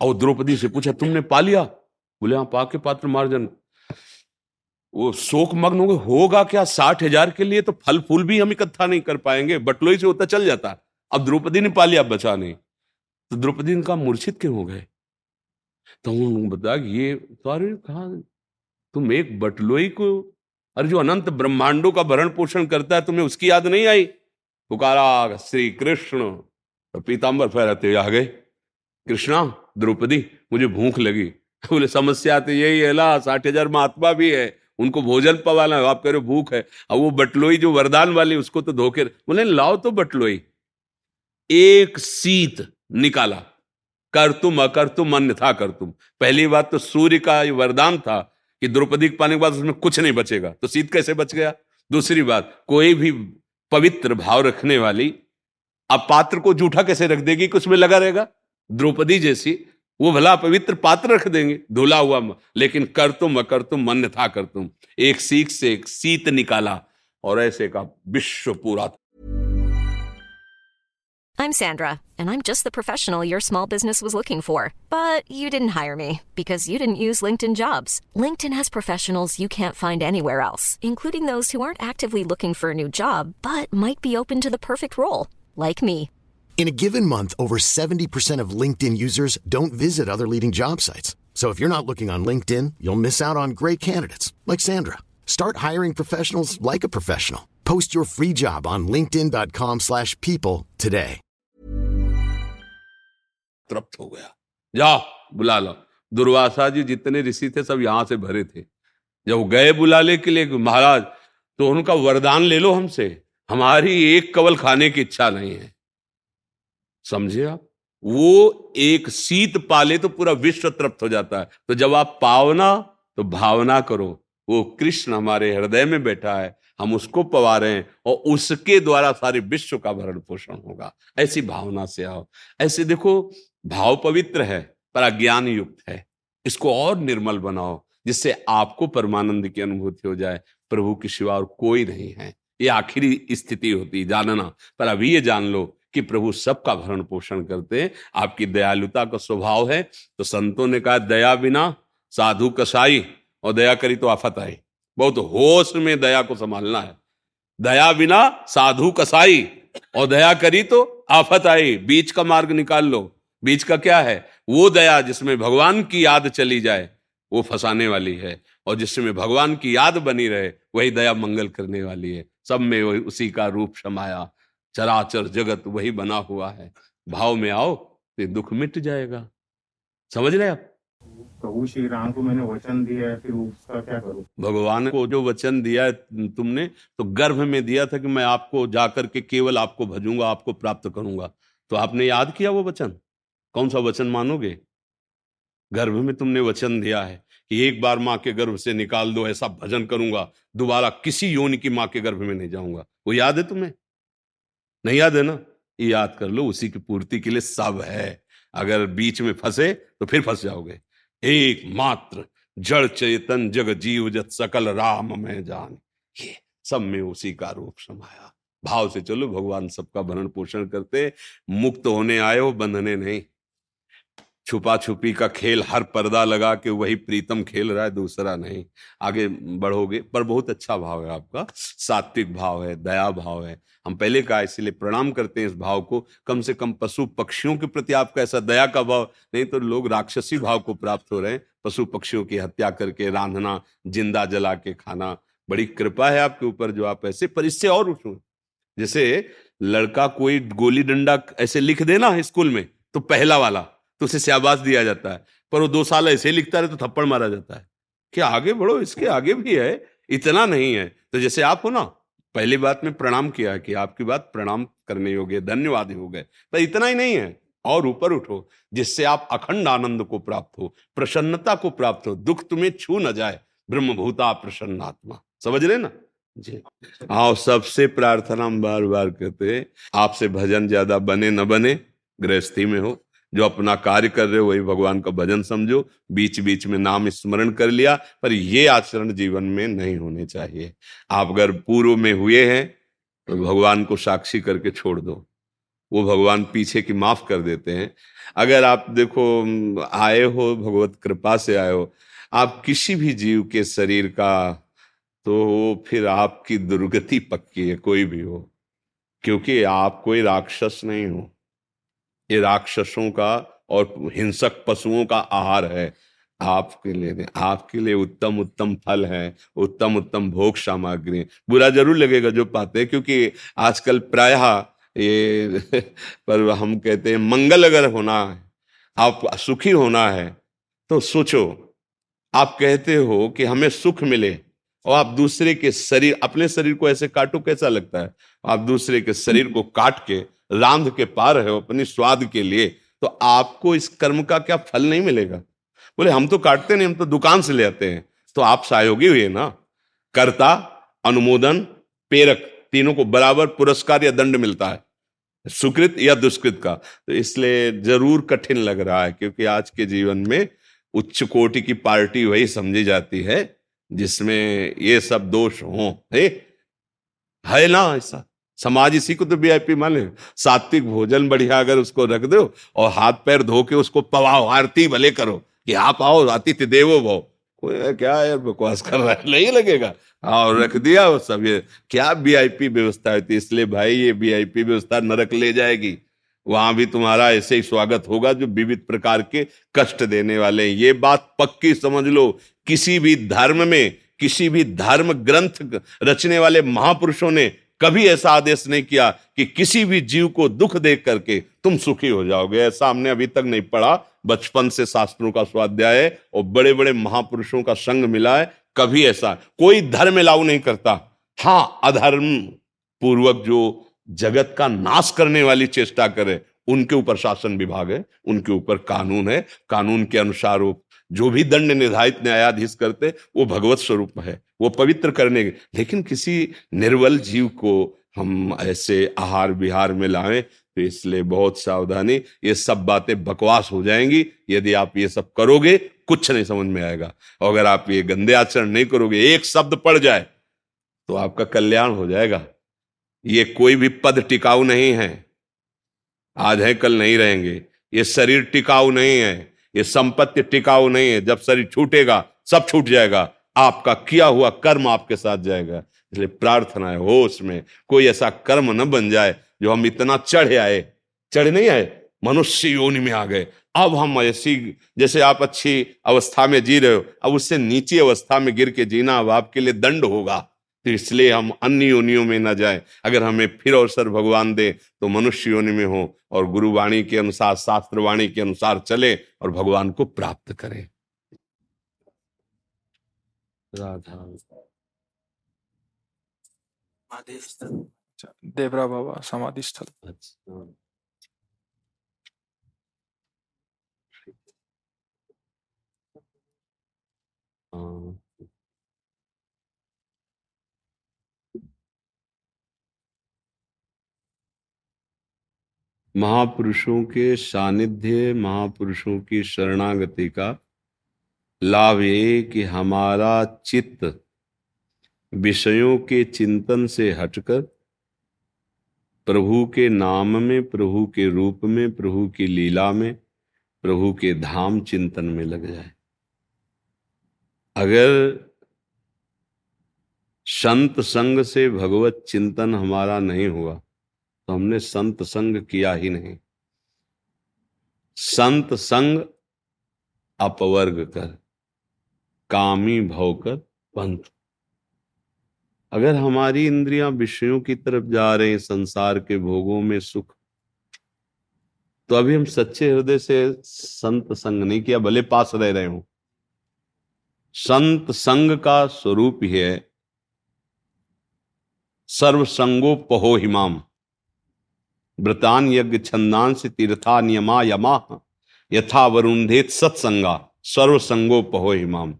और द्रौपदी से पूछा, तुमने पा लिया? बोले हाँ पाके पात्र मार्जन, वो शोक मग्न होगा होगा क्या? साठ हज़ार के लिए तो फल फूल भी हम इकट्ठा नहीं कर पाएँगे। बटलोई से होता चल जाता। अब द्रौपदी ने पा लिया बचा नहीं। तो द्रौपदी कहा मूर्छित क्यों हो गए? तो उन्होंने बताया ये सारे कहा तुम एक बटलोई को, अरे जो अनंत ब्रह्मांडों का भरण पोषण करता है, तुम्हें उसकी याद नहीं आई? पुकारा श्री कृष्ण तो पीताम्बर फहराते हुए आ गए। कृष्णा, द्रौपदी, मुझे भूख लगी। बोले, समस्या तो यही है ला साठ हज़ार महात्मा भी है, उनको भोजन पवाना है, आप कह रहे हो भूख है, अब वो बटलोई जो वरदान वाली, उसको तो धोखे, बोले, लाओ तो बटलोई। एक सीत निकाला, कर तुम, अकर तुम, अन्य था कर तुम। पहली बात तो सूर्य का ये वरदान था कि द्रौपदी के पाने के बाद उसमें कुछ नहीं बचेगा तो सीत कैसे बच गया? दूसरी बात, कोई भी पवित्र भाव रखने वाली अब पात्र को जूठा कैसे रख देगी कि उसमें लगा रहेगा? द्रौपदी जैसी वो भला पवित्र पात्र रख देंगे धुला हुआ लेकिन कर तुम अकर तुम मन था कर तुम एक सीख से एक सीत निकाला और ऐसे का विश्व पूरा
I'm Sandra, and I'm just the professional your small business was looking for. But you didn't hire me because you didn't use LinkedIn jobs. LinkedIn has professionals you can't find anywhere else, including those who aren't actively looking for a new job but might be open to the perfect role, like me.
In a given month, over 70% of LinkedIn users don't visit other leading job sites. So if you're not looking on LinkedIn, you'll miss out on great candidates like Sandra. Start hiring professionals like a professional. Post your free job on linkedin.com/people today.
तृप्त हो गया जाओ बुला लो दुर्वासा जी जितने ऋषि थे सब यहां से भरे थे जब गए बुलाने के लिए महाराज तो उनका वरदान ले लो हमसे हमारी एक कवल खाने की इच्छा नहीं है समझे आप? वो एक शीत पाले तो पूरा विश्व तृप्त हो जाता है। तो जब आप पावना तो भावना करो, वो कृष्ण हमारे हृदय में बैठा है, हम उसको पवा रहे हैं, और उसके द्वारा सारे विश्व का भरण पोषण होगा। ऐसी भावना से आओ। ऐसे देखो, भाव पवित्र है, पर अज्ञान युक्त है। इसको और निर्मल बनाओ, जिससे आपको परमानंद की अनुभूति हो जाए। प्रभु के सिवा और कोई नहीं है। ये आखिरी स्थिति होती, जानना। पर अभी ये जान लो कि प्रभु सबका भरण पोषण करते हैं। आपकी दयालुता का स्वभाव है। तो संतों ने कहा, दया बिना साधु कसाई और दया करी तो आफत आई। बहुत होश में दया को संभालना है। दया बिना साधु कसाई और दया करी तो आफत आई। बीच का मार्ग निकाल लो। बीच का क्या है? वो दया जिसमें भगवान की याद चली जाए, वो फंसाने वाली है। और जिसमें भगवान की याद बनी रहे, वही दया मंगल करने वाली है। सब में वही उसी का रूप समाया। चराचर जगत वही बना हुआ है। भाव में आओ तो दुख मिट जाएगा। समझ रहे आप?
प्रभु श्री राम को मैंने वचन दिया है फिर उसका क्या करूँ?
भगवान को जो वचन दिया है तुमने तो गर्भ में दिया था कि मैं आपको जाकर के केवल आपको भजूँगा आपको प्राप्त करूँगा। तो आपने याद किया वो वचन? कौन सा वचन मानोगे? गर्भ में तुमने वचन दिया है कि एक बार माँ के गर्भ से निकाल दो ऐसा भजन करूँगा दोबारा किसी योनि की माँ के गर्भ में नहीं जाऊँगा। वो याद है तुम्हें? नहीं याद है ना? ये याद कर लो, उसी की पूर्ति के लिए सब है। अगर बीच में फंसे तो फिर फंस जाओगे। एकमात्र जड़ चेतन जग जीव जत सकल राम में जान। ये सब में उसी का रूप समाया। भाव से चलो, भगवान सबका भरण पोषण करते। मुक्त होने आयो बंधने नहीं। छुपा छुपी का खेल हर पर्दा लगा के वही प्रीतम खेल रहा है, दूसरा नहीं। आगे बढ़ोगे, पर बहुत अच्छा भाव है आपका। सात्विक भाव है, दया भाव है। हम पहले कहा इसलिए प्रणाम करते हैं इस भाव को। कम से कम पशु पक्षियों के प्रति आपका ऐसा दया का भाव, नहीं तो लोग राक्षसी भाव को प्राप्त हो रहे हैं। पशु पक्षियों की हत्या करके, रांधना, ज़िंदा जला के खाना। बड़ी कृपा है आपके ऊपर जो आप ऐसे, पर इससे और उठो। जैसे लड़का कोई गोली डंडा ऐसे लिख देना स्कूल में तो पहला वाला। तो उसे शाबाश दिया जाता है। पर वो दो साल ऐसे लिखता रहे तो थप्पड़ मारा जाता है। क्या आगे बढ़ो इसके आगे भी है इतना नहीं है। तो जैसे आप हो ना पहली बात में प्रणाम किया कि आपकी बात प्रणाम करने योग्य धन्यवाद हो गए। पर इतना ही नहीं है और ऊपर उठो जिससे आप अखंड आनंद को प्राप्त हो प्रसन्नता को प्राप्त हो दुख तुम्हें छू न जाए ब्रह्मभूता प्रसन्नात्मा। समझ रहे ना? जी। हाँ सबसे प्रार्थना हम बार बार कहते आपसे भजन ज़्यादा बने न बने गृहस्थी में हो। जो अपना कार्य कर रहे हो, वही भगवान का भजन समझो बीच बीच में नाम स्मरण कर लिया, पर ये आचरण जीवन में नहीं होने चाहिए। आप अगर पूर्व में हुए हैं तो भगवान को साक्षी करके छोड़ दो। वो भगवान पीछे की माफ़ कर देते हैं। अगर आप देखो, आए हो, भगवत कृपा से आए हो, आप किसी भी जीव के शरीर का तो फिर आपकी दुर्गति पक्की है, कोई भी हो। क्योंकि आप कोई राक्षस नहीं हो। ये राक्षसों का और हिंसक पशुओं का आहार है। आपके लिए आपके लिए उत्तम उत्तम फल है, उत्तम उत्तम भोग सामग्री। बुरा ज़रूर लगेगा जो पाते हैं, क्योंकि आजकल प्रायः ये पर हम कहते हैं, मंगल अगर होना है, आप सुखी होना है तो सोचो, आप कहते हो कि हमें सुख मिले और आप दूसरे के शरीर, अपने शरीर को ऐसे काटो, कैसा लगता है? आप दूसरे के शरीर को काट के रांध के पार हो अपनी स्वाद के लिए तो आपको इस कर्म का क्या फल नहीं मिलेगा? बोले, हम तो काटते नहीं, हम तो दुकान से ले आते हैं। तो आप सहयोगी हुए ना? कर्ता, अनुमोदन, प्रेरक, तीनों को बराबर पुरस्कार या दंड मिलता है। सुकृत या दुष्कृत का। तो इसलिए ज़रूर कठिन लग रहा है, क्योंकि आज के जीवन में उच्च कोटि की पार्टी वही समझी जाती है, जिसमें ये सब दोष हो, है ना ऐसा? समाज इसी को तो वीआईपी माने। सात्विक भोजन बढ़िया अगर उसको रख दो और हाथ पैर धो के उसको पवाओ, आरती भले करो कि आप आओ, आतिथ्य देवो भाव कोई क्या यार बकवास कर रहा है? नहीं लगेगा। और रख दिया वो सब ये। क्या वीआईपी व्यवस्था होती इसलिए भाई ये वीआईपी व्यवस्था नरक ले जाएगी। वहाँ भी तुम्हारा ऐसे ही स्वागत होगा जो विविध प्रकार के कष्ट देने वाले हैं। ये बात पक्की समझ लो। किसी भी धर्म में, किसी भी धर्म ग्रंथ रचने वाले महापुरुषों ने कभी ऐसा आदेश नहीं किया कि किसी भी जीव को दुख देख करके तुम सुखी हो जाओगे। ऐसा हमने अभी तक नहीं पढ़ा। बचपन से शास्त्रों का स्वाध्याय और बड़े बड़े महापुरुषों का संग मिला है। कभी ऐसा कोई धर्म लाऊ नहीं करता। हाँ अधर्म पूर्वक जो जगत का नाश करने वाली चेष्टा करे, उनके ऊपर शासन विभाग है, उनके ऊपर कानून है। कानून के अनुसार वो जो भी दंड निर्धारित न्यायाधीश करते, वो भगवत स्वरूप है, वो पवित्र करने लेकिन किसी निर्बल जीव को हम ऐसे आहार विहार में लाएँ तो इसलिए बहुत सावधानी, ये सब बातें बकवास हो जाएँगी। यदि आप ये सब करोगे, कुछ नहीं समझ में आएगा। अगर आप ये गंदे आचरण नहीं करोगे, एक शब्द पड़ जाए तो आपका कल्याण हो जाएगा। ये कोई भी पद टिकाऊ नहीं है। आज है, कल नहीं रहेंगे। ये शरीर टिकाऊ नहीं है। ये संपत्ति टिकाऊ नहीं है। जब शरीर छूटेगा, सब छूट जाएगा। आपका किया हुआ कर्म आपके साथ जाएगा। इसलिए प्रार्थना है, हो उसमें कोई ऐसा कर्म न बन जाए जो हम इतना चढ़े आए। चढ़ नहीं आए, मनुष्य योनि में आ गए। अब हम ऐसी, जैसे आप अच्छी अवस्था में जी रहे हो, अब उससे नीची अवस्था में गिर के जीना अब आपके लिए दंड होगा। तो इसलिए हम अन्य योनियों में न जाए। अगर हमें फिर अवसर भगवान दे तो मनुष्य योनि में हो और गुरुवाणी के अनुसार शास्त्रवाणी के अनुसार चले और भगवान को प्राप्त करें। राधा।
देवरा बाबा समाधि स्थल
अच्छा हाँ। महापुरुषों के सानिध्य, महापुरुषों की शरणागति का लाभ ये कि हमारा चित्त विषयों के चिंतन से हटकर प्रभु के नाम में, प्रभु के रूप में, प्रभु की लीला में, प्रभु के धाम चिंतन में लग जाए। अगर संत संग से भगवत चिंतन हमारा नहीं हुआ तो हमने संत संग किया ही नहीं। संत संग अपवर्ग कर, कामी भवकर पंथ। अगर हमारी इंद्रियाँ विषयों की तरफ़ जा रहे हैं संसार के भोगों में सुख तो अभी हम सच्चे हृदय से संत संग नहीं किया, भले पास रह रहे हो। संत संग का स्वरूप ही है सर्वसंगो पहो हिमाम। व्रतान यज्ञ छंदांश तीर्था नियमा यमा यथा वरुंधेत सत्संगा सर्व संगो पहो हिमाम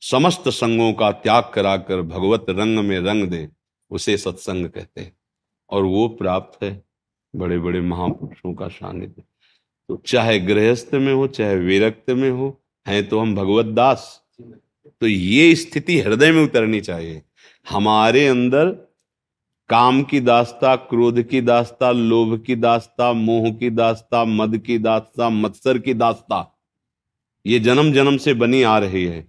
समस्त संगों का त्याग कराकर भगवत रंग में रंग दे, उसे सत्संग कहते हैं। और वो प्राप्त है बड़े बड़े महापुरुषों का सानिध्य। तो चाहे गृहस्थ में हो, चाहे विरक्त में हो, है तो हम भगवत दास। तो ये स्थिति हृदय में उतरनी चाहिए। हमारे अंदर काम की दास्ता, क्रोध की दास्ता, लोभ की दास्ता, मोह की दास्ता, मद की दास्ता, मत्सर की दास्ता। ये जन्म जन्म से बनी आ रही है,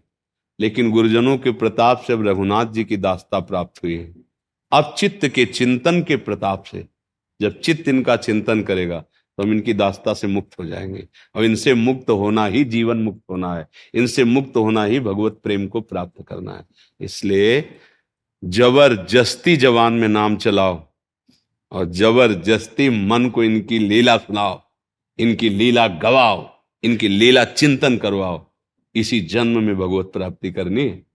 लेकिन गुरुजनों के प्रताप से अब रघुनाथ जी की दास्ता प्राप्त हुई है। अब चित्त के चिंतन के प्रताप से, जब चित्त इनका चिंतन करेगा तो हम इनकी दास्ता से मुक्त हो जाएँगे। और इनसे मुक्त होना ही जीवन मुक्त होना है, इनसे मुक्त होना ही भगवत प्रेम को प्राप्त करना है। इसलिए ज़बरदस्ती जवान में नाम चलाओ और ज़बरदस्ती मन को इनकी लीला सुनाओ, इनकी लीला गवाओ, इनकी लीला चिंतन करवाओ। इसी जन्म में भगवत प्राप्ति करनी है।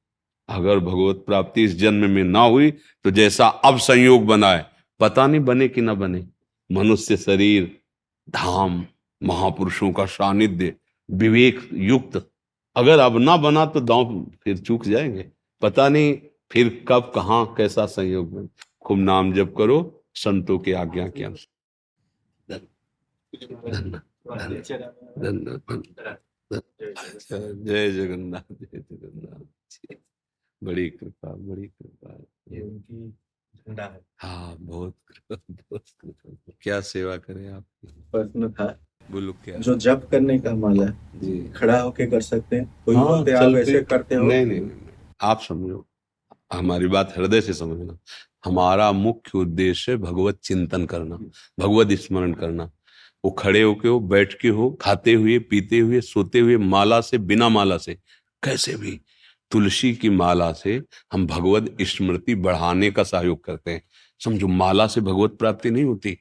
अगर भगवत प्राप्ति इस जन्म में ना हुई तो जैसा अब संयोग बना है पता नहीं बने कि ना बने। मनुष्य शरीर, धाम, महापुरुषों का सानिध्य, विवेक युक्त। अगर अब ना बना तो दांव फिर चूक जाएँगे। पता नहीं फिर कब कहा कैसा संयोग में? खूब नाम जप करो संतों की आज्ञा के अनुसार। जय जगन्नाथ जय जगन्नाथ। बड़ी कृपा बड़ी कृपा।
झंडा हाँ
बहुत कृपा बहुत कृपा। क्या सेवा करें आप?
प्रश्न था।
बोलो क्या?
जो जप करने का माला
जी।
खड़ा होके कर सकते हैं। कोई
हाँ,
आप ऐसे करते हो।
नहीं नहीं नहीं नहीं। आप समझो। हमारी बात हृदय से समझना। हमारा मुख्य उद्देश्य भगवत चिंतन करना, भगवत स्मरण करना। वो खड़े होके हो, बैठ के हो, खाते हुए, पीते हुए, सोते हुए, माला से, बिना माला से, कैसे भी, तुलसी की माला से हम भगवत स्मृति बढ़ाने का सहयोग करते हैं। समझो, माला से भगवत प्राप्ति नहीं होती,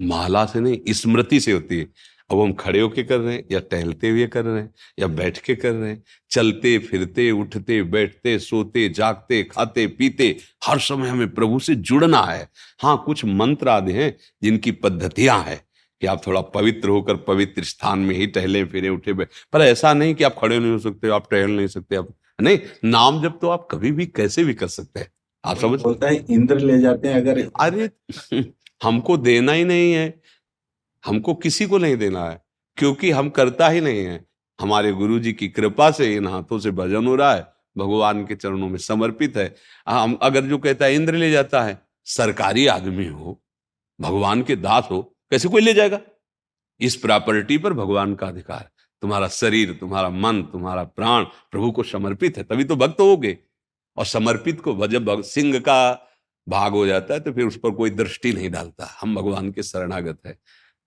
माला से नहीं, स्मृति से होती है। अब हम खड़े होके कर रहे हैं या टहलते हुए कर रहे हैं या बैठ के कर रहे हैं। चलते फिरते उठते बैठते सोते जागते खाते पीते हर समय हमें प्रभु से जुड़ना है। हाँ कुछ मंत्र आदि हैं जिनकी पद्धतियाँ हैं कि आप थोड़ा पवित्र होकर पवित्र स्थान में ही टहले फिरे उठे बैठ। पर ऐसा नहीं कि आप खड़े नहीं हो सकते आप टहल नहीं सकते आप नहीं नाम जब तो आप कभी भी कैसे भी कर सकते हैं। आप समझ
बोलता है इंद्र ले जाते हैं अगर
अरे हमको देना ही नहीं है। हमको किसी को नहीं देना है, क्योंकि हम करता ही नहीं है। हमारे गुरु जी की कृपा से इन हाथों से भजन हो रहा है, भगवान के चरणों में समर्पित है। हम अगर जो कहता है, इंद्र ले जाता है, सरकारी आदमी हो, भगवान के दास हो, कैसे कोई ले जाएगा? इस प्रॉपर्टी पर भगवान का अधिकार। तुम्हारा शरीर, तुम्हारा मन, तुम्हारा प्राण प्रभु को समर्पित है, तभी तो भक्त होगे। और समर्पित को जब सिंह का भाग हो जाता है तो फिर उस पर कोई दृष्टि नहीं डालता। हम भगवान के शरणागत है।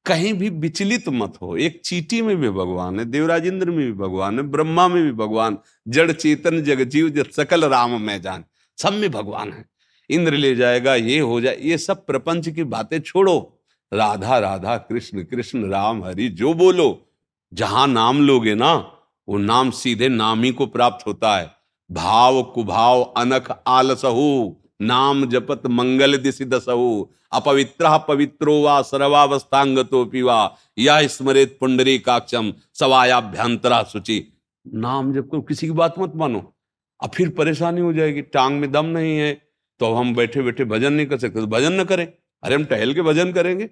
कहीं भी विचलित मत हो। एक चीटी में भी भगवान है देवराज इंद्र में भी भगवान है, ब्रह्मा में भी भगवान, जड़ चेतन जग जीव जग सकल राम में जान। सब में भगवान है। इंद्र ले जाएगा, ये हो जाए, ये सब प्रपंच की बातें छोड़ो। राधा राधा, कृष्ण कृष्ण, राम, हरि, जो बोलो। जहाँ नाम लोगे ना, वो नाम सीधे नाम ही को प्राप्त होता है। भाव कुभाव अनख आलसहु, नाम जपत मंगल दिशि दसहु। अपवित्र पवित्रो वा सर्वावस्थांगतो पिवा या स्मरेत पुंडरी काक्षम सवायाभ्यंतरा सुचि नाम जप करो किसी की बात मत मानो, अब फिर परेशानी हो जाएगी, टांग में दम नहीं है तो हम बैठे बैठे भजन नहीं कर सकते तो भजन न करें। अरे हम टहल के भजन करेंगे,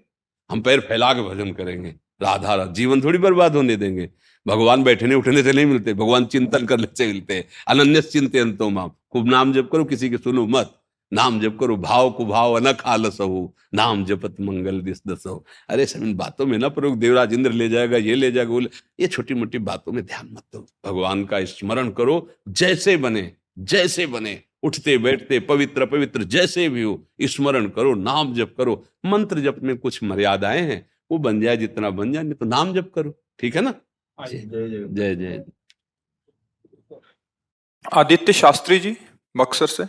हम पैर फैला के भजन करेंगे राधा राधा जीवन थोड़ी बर्बाद होने देंगे। भगवान बैठने उठने से नहीं मिलते, भगवान चिंतन करने से मिलते अनन्य चिंतन तो माम। खूब नाम जब करो, किसी के सुनो मत। नाम जप करो भाव को भाव अनख आलस हो नाम जपत मंगल दिस दस हो अरे सब इन बातों में ना प्रयोग देवराज इंद्र ले जाएगा ये ले जाएगा बोले ये छोटी मोटी बातों में ध्यान मत दो। भगवान का स्मरण करो जैसे बने जैसे बने उठते बैठते पवित्र पवित्र जैसे भी हो स्मरण करो नाम जप करो। मंत्र जप में कुछ मर्यादाएँ हैं वो बन जाए जितना बन जाए नहीं तो नाम जप करो। ठीक है ना? जय जय जय।
आदित्य शास्त्री जी बक्सर से।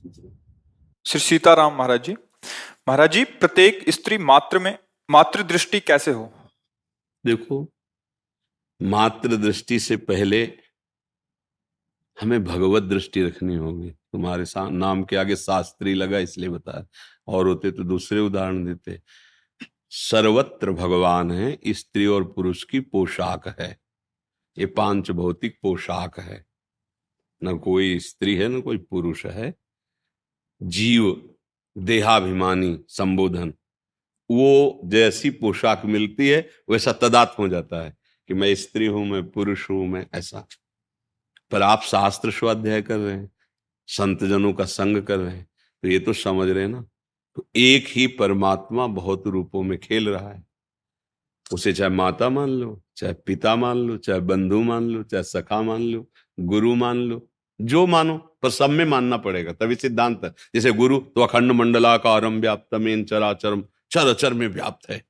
श्री सीताराम महाराज जी। महाराज जी, प्रत्येक स्त्री मात्र में मातृ दृष्टि कैसे हो?
देखो मातृ दृष्टि से पहले हमें भगवत दृष्टि रखनी होगी। तुम्हारे नाम के आगे शास्त्री लगा, इसलिए बता। और होते तो दूसरे उदाहरण देते। सर्वत्र भगवान है, स्त्री और पुरुष की पोशाक है। ये पाँच भौतिक पोशाक है। न कोई स्त्री है, न कोई पुरुष है। जीव देहाभिमानी, संबोधन। वो जैसी पोशाक मिलती है, वैसा तदात्म हो जाता है कि मैं स्त्री हूँ, मैं पुरुष हूँ, मैं ऐसा। पर आप शास्त्र स्वाध्याय कर रहे हैं संत जनों का संग कर रहे हैं तो ये तो समझ रहे हैं ना? तो एक ही परमात्मा बहुत रूपों में खेल रहा है। उसे चाहे माता मान लो, चाहे पिता मान लो, चाहे बंधु मान लो, चाहे सखा मान लो, गुरु मान लो जो मानो, पर सब में मानना पड़ेगा। तभी सिद्धांत है। जैसे गुरु तो अखंड मंडलाकारम व्याप्त में चराचरम चर अचर में व्याप्त है।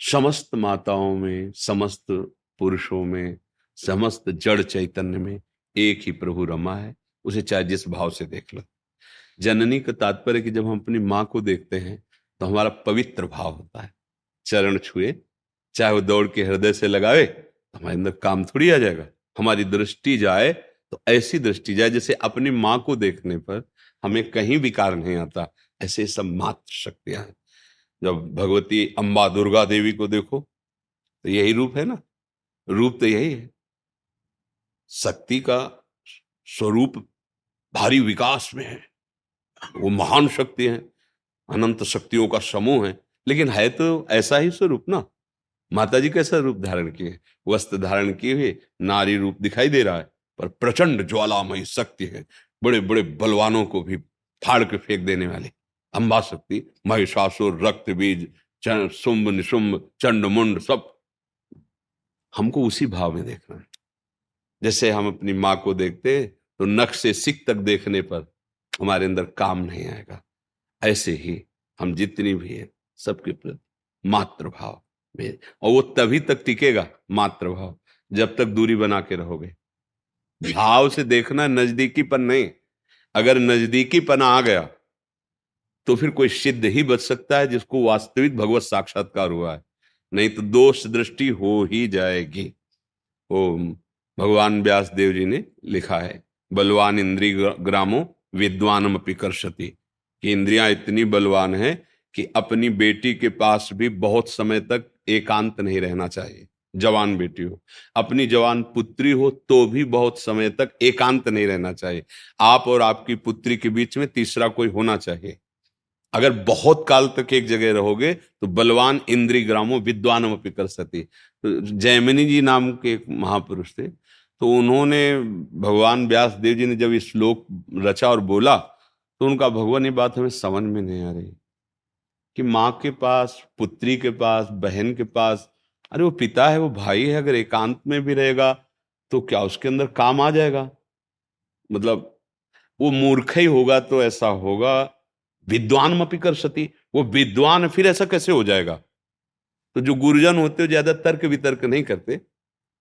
समस्त माताओं में, समस्त पुरुषों में, समस्त जड़ चैतन्य में एक ही प्रभु रमा है। उसे चाहे जिस भाव से देख लो। जननी का तात्पर्य कि जब हम अपनी माँ को देखते हैं तो हमारा पवित्र भाव होता है। चरण छुए, चाहे वो दौड़ के हृदय से लगावे तो हमारे अंदर काम थोड़ी आ जाएगा। हमारी दृष्टि जाए तो ऐसी दृष्टि जाए, जैसे अपनी माँ को देखने पर हमें कहीं विकार नहीं आता, ऐसे सब मात्र शक्तियाँ हैं। जब भगवती अम्बा दुर्गा देवी को देखो तो यही रूप है ना? रूप तो यही है। शक्ति का स्वरूप भारी विकास में है। वो महान शक्ति है, अनंत शक्तियों का समूह है। लेकिन है तो ऐसा ही स्वरूप ना। माता जी कैसा रूप धारण किए? वस्त्र धारण किए हुए नारी रूप दिखाई दे रहा है। पर प्रचंड ज्वालामयी शक्ति है। बड़े बड़े बलवानों को भी फाड़ के फेंक देने वाले। अंबा शक्ति, महिषासुर रक्त बीज सुम्ब निशुम्ब चंड मुंड सब हमको उसी भाव में देखना है। जैसे हम अपनी माँ को देखते तो नख से सिख तक देखने पर हमारे अंदर काम नहीं आएगा। ऐसे ही हम जितनी भी है, सबके प्रति मातृभाव में। और वो तभी तक टिकेगा, मातृभाव, जब तक दूरी बना के रहोगे। भाव से देखना नजदीकीपन नहीं। अगर नजदीकी नजदीकीपन आ गया तो फिर कोई सिद्ध ही बच सकता है जिसको वास्तविक भगवत साक्षात्कार हुआ है। नहीं तो दोष दृष्टि हो ही जाएगी। ओ भगवान व्यास देव जी ने लिखा है, बलवान इंद्री ग्रामो, विद्वानम पिकर्षति कि इंद्रियाँ इतनी बलवान है कि अपनी बेटी के पास भी बहुत समय तक एकांत नहीं रहना चाहिए। जवान बेटी हो। अपनी जवान पुत्री हो तो भी बहुत समय तक एकांत नहीं रहना चाहिए। आप और आपकी पुत्री के बीच में तीसरा कोई होना चाहिए। अगर बहुत काल तक एक जगह रहोगे तो बलवान इंद्री ग्रामो विद्वान कर सती तो जैमिनी जी नाम के एक महापुरुष थे तो उन्होंने भगवान व्यास देव जी ने जब श्लोक रचा और बोला तो उनका भगवान ये बात हमें समझ में नहीं आ रही कि माँ के पास, पुत्री के पास, बहन के पास अरे वो पिता है, वो भाई है, अगर एकांत में भी रहेगा तो क्या उसके अंदर काम आ जाएगा? मतलब वो मूर्ख ही होगा तो ऐसा होगा। विद्वान मपी कर सती। वो विद्वान फिर ऐसा कैसे हो जाएगा? तो जो गुरुजन होते हो ज़्यादा तर्क वितर्क नहीं करते।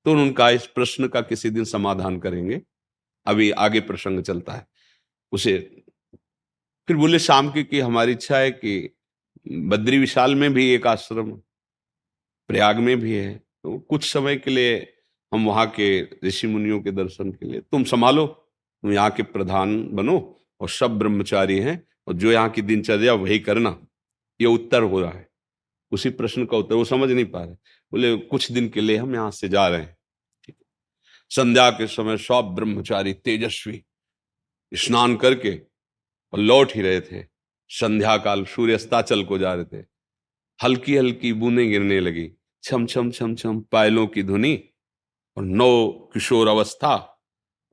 तो उनका इस प्रश्न का किसी दिन समाधान करेंगे। अभी आगे प्रसंग चलता है। उसे फिर बोले, शाम की, कि हमारी इच्छा है कि बद्री विशाल में भी एक आश्रम प्रयाग में भी है तो कुछ समय के लिए हम वहाँ के ऋषि मुनियों के दर्शन के लिए, तुम संभालो, तुम यहाँ के प्रधान बनो और सब ब्रह्मचारी हैं और जो यहाँ की दिनचर्या वही करना। ये उत्तर हो रहा है। उसी प्रश्न का उत्तर वो समझ नहीं पा रहे। बोले, कुछ दिन के लिए हम यहाँ से जा रहे हैं। संध्या के समय सब ब्रह्मचारी तेजस्वी स्नान करके और लौट ही रहे थे। संध्या काल सूर्य अस्ताचल को जा रहे थे। हल्की हल्की बूंदें गिरने लगी। छम छम छम छम पायलों की धुनी और नौ किशोर अवस्था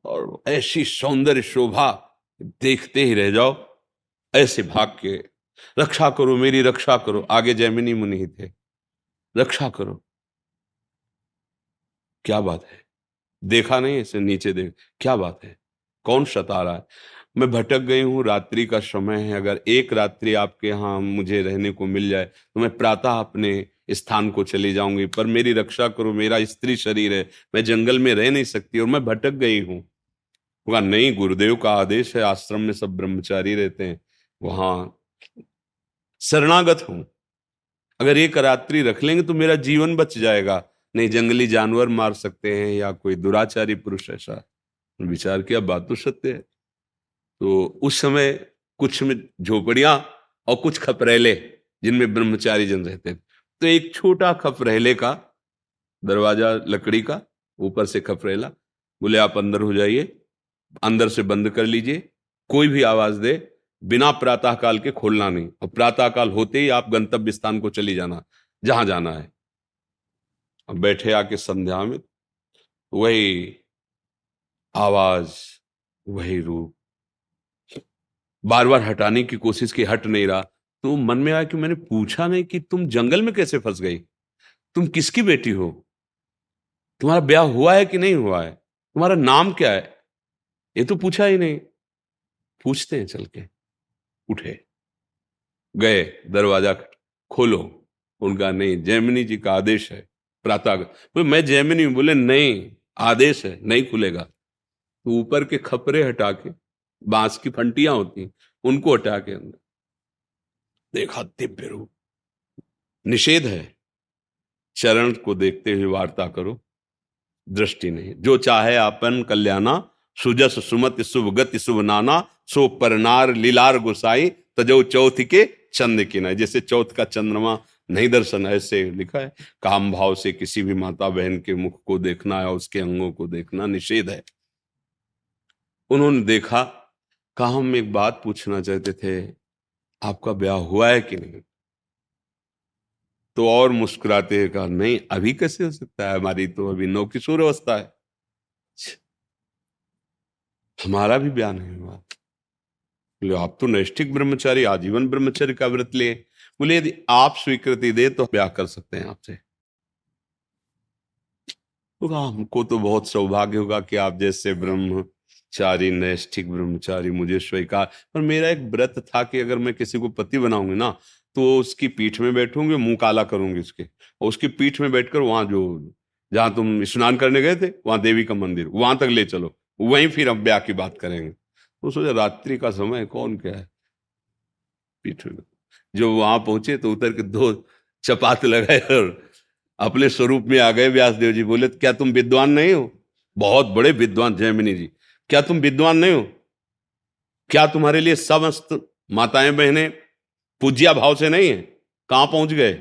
और ऐसी सौंदर्य शोभा देखते ही रह जाओ। ऐसे भाग के, रक्षा करो मेरी रक्षा करो। आगे जैमिनी मुनि ही थे। रक्षा करो। क्या बात है? देखा नहीं इसे नीचे देख। क्या बात है? कौन सता रहा है? मैं भटक गई हूँ, रात्रि का समय है। अगर एक रात्रि आपके यहाँ मुझे रहने को मिल जाए तो मैं प्रातः अपने स्थान को चली जाऊँगी, पर मेरी रक्षा करो, मेरा स्त्री शरीर है, मैं जंगल में रह नहीं सकती और मैं भटक गई हूँ। कहा नहीं गुरुदेव का आदेश है, आश्रम में सब ब्रह्मचारी रहते हैं, वहाँ शरणागत हूँ। अगर एक रात्रि रख लेंगे तो मेरा जीवन बच जाएगा, नहीं जंगली जानवर मार सकते हैं या कोई दुराचारी पुरुष ऐसा। विचार किया, बात तो सत्य है। तो उस समय कुछ में झोपड़ियाँ और कुछ खपरेले, जिनमें ब्रह्मचारी जन रहते थे तो एक छोटा खपरेले का, दरवाज़ा, लकड़ी का, ऊपर से खपरेला, बोले, आप अंदर हो जाइए, अंदर से बंद कर लीजिए, कोई भी आवाज़ दे, बिना प्रातःकाल के खोलना नहीं, और प्रातःकाल होते ही आप गंतव्य स्थान को चली जाना, जहाँ जाना है। अब बैठे आके संध्या में, वही आवाज़, वही रूप। बार बार हटाने की कोशिश की, हट नहीं रहा। तो मन में आया कि मैंने पूछा नहीं कि तुम जंगल में कैसे फंस गई? तुम किसकी बेटी हो? तुम्हारा ब्याह हुआ है कि नहीं हुआ है? तुम्हारा नाम क्या है? ये तो पूछा ही नहीं। पूछते हैं चल के। उठे। गए दरवाज़ा खोलो। उनका, नहीं, जैमिनी जी का आदेश है। प्रातः मैं जैमिनी बोले, नहीं, आदेश है, नहीं खुलेगा। तो ऊपर के खपरे हटा के, बाँस की फंटियाँ होती उनको हटा के अंदर। देखा दिव्य रूप। निषेध है। चरण को देखते हुए वार्ता करो। दृष्टि नहीं। जो चाहे अपन कल्याणा, सुजस सुमति शुभ गति शुभ नाना, सो परनार लीलार गुसाई, तजो चौथ के चंद न जैसे चौथ का चंद्रमा नहीं दर्शन, ऐसे लिखा है, काम भाव से किसी भी माता बहन के मुख को देखना या उसके अंगों को देखना निषेध है। उन्होंने देखा, कहा हम एक बात पूछना चाहते थे? आपका ब्याह हुआ है कि नहीं? तो और मुस्कुराते हैं कहा, नहीं, अभी कैसे हो सकता है? हमारी तो अभी नौ किशोर अवस्था है। हमारा भी ब्याह नहीं हुआ। बोले, आप तो नैष्ठिक ब्रह्मचारी, आजीवन ब्रह्मचर्य का व्रत लिए बोले, यदि आप स्वीकृति दे तो ब्याह कर सकते हैं आपसे। तो हमको तो बहुत सौभाग्य होगा कि आप जैसे ब्रह्मचारी नैष्ठिक ब्रह्मचारी मुझे स्वीकार पर मेरा एक व्रत था कि अगर मैं किसी को पति बनाऊँगी ना तो उसकी पीठ में बैठूँगी, मुँह काला करूँगी उसके। और उसकी पीठ में बैठकर वहाँ जो, जहाँ तुम स्नान करने गए थे, वहाँ देवी का मंदिर, वहाँ तक ले चलो। वहीं फिर हम ब्याह की बात करेंगे। तो सोचा रात्रि का समय कौन क्या है? पीठ में जो वहाँ पहुँचे तो उतर के दो चपात लगाए और अपने स्वरूप में आ गए व्यासदेव जी। बोले, क्या तुम विद्वान नहीं हो? बहुत बड़े विद्वान, जयमिनी जी। क्या तुम विद्वान नहीं हो? क्या तुम्हारे लिए समस्त माताएँ बहनें पूज्या भाव से नहीं है? कहाँ पहुँच गए?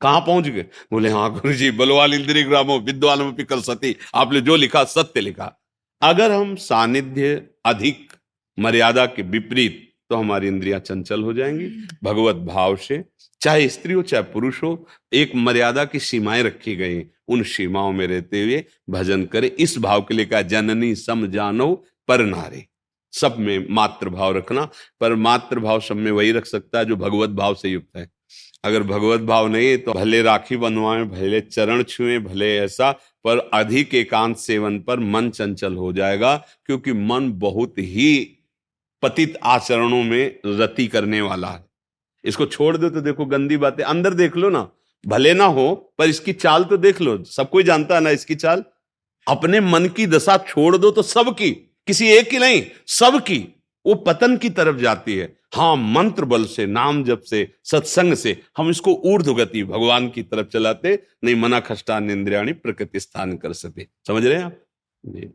कहाँ पहुँच गए? बोले हाँ गुरु जी बलवाल इंद्री ग्रामो, विद्वान पिकल सती, आपने जो लिखा, सत्य लिखा। अगर हम सानिध्य अधिक मर्यादा के विपरीत तो हमारी इंद्रियाँ चंचल हो जाएँगी। भगवत भाव से, चाहे स्त्री हो, चाहे पुरुष हो, एक मर्यादा की सीमाएँ रखी गई। उन सीमाओं में रहते हुए भजन करें। इस भाव के लिए कहा, जननी सम जानो पर नारे। सब में मातृ भाव रखना, पर मातृ भाव सब में वही रख सकता है जो भगवत भाव से युक्त है। अगर भगवत भाव नहीं है तो भले राखी बनवाए, भले चरण छुए, भले ऐसा, पर अधिक एकांत सेवन पर मन चंचल हो जाएगा, क्योंकि मन बहुत ही पतित आचरणों में रति करने वाला है। इसको छोड़ दो तो देखो, गंदी बातें, अंदर देख लो ना। भले ना हो, पर इसकी चाल तो देख लो। सब कोई जानता है ना इसकी चाल? अपने मन की दशा छोड़ दो तो सबकी, किसी एक की नहीं, सबकी, वो पतन की तरफ़ जाती है। हाँ मंत्र बल से, नाम जप से, सत्संग से, हम इसको ऊर्ध गति भगवान की तरफ़ चलाते, नहीं मना खष्टा इंद्रियाणी प्रकृति स्थान कर सके। समझ रहे हैं आप? जी।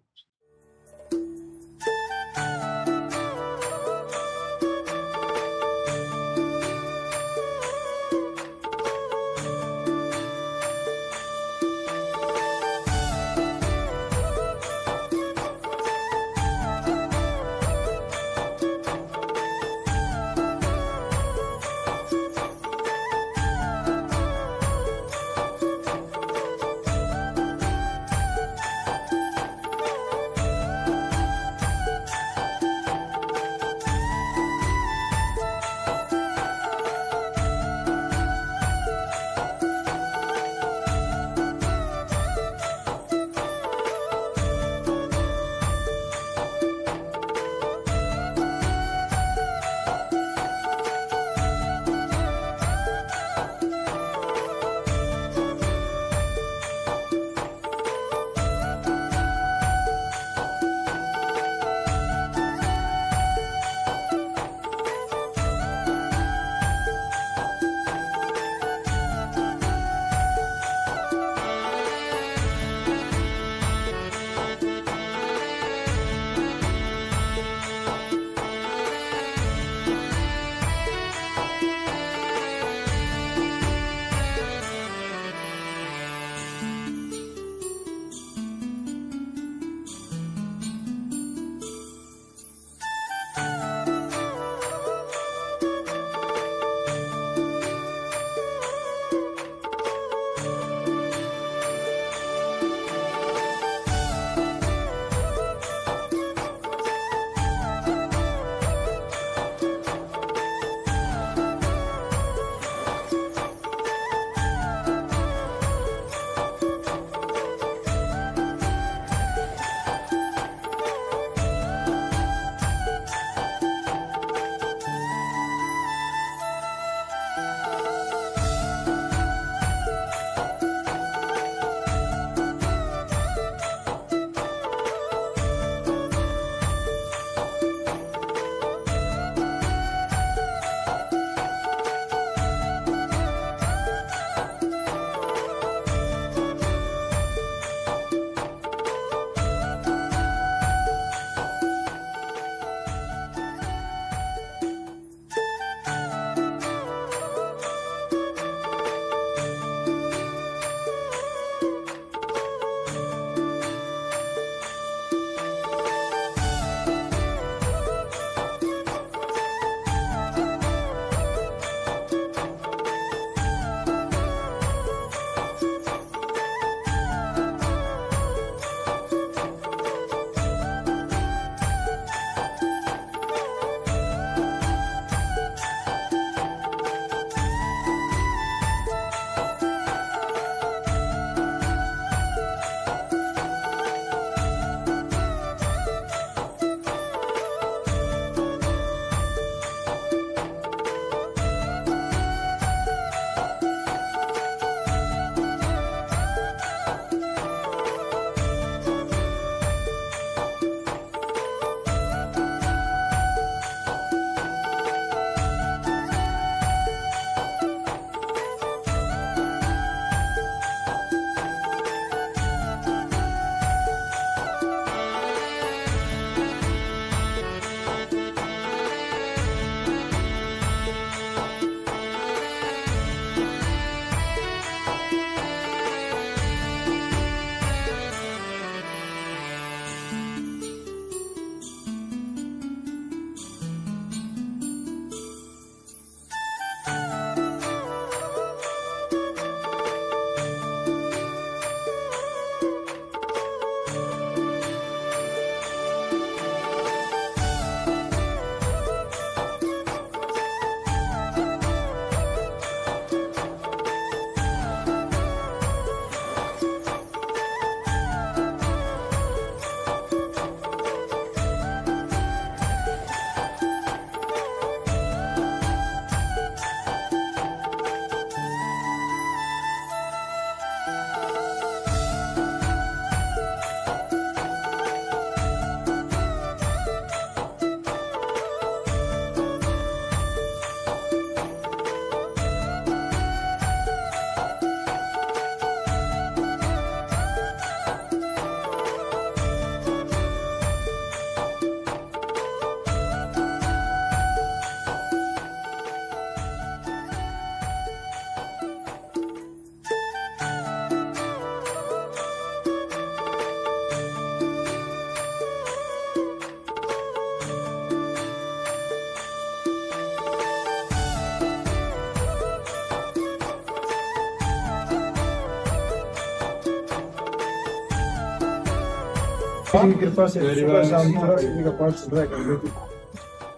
कृपा से सुबह शाम चौरासी का पाठ सुबह कर देती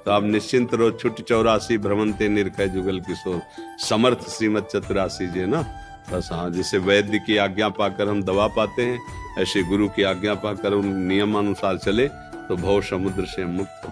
तो आप निश्चिंत रहो छुट चौरासी भ्रमंते निर्कय जुगल किशोर समर्थ श्रीमद चतुरासी जी ना? बस हाँ जैसे वैद्य की आज्ञा पाकर हम दवा पाते हैं ऐसे गुरु की आज्ञा पाकर उन नियमानुसार चले तो भव समुद्र से मुक्त हो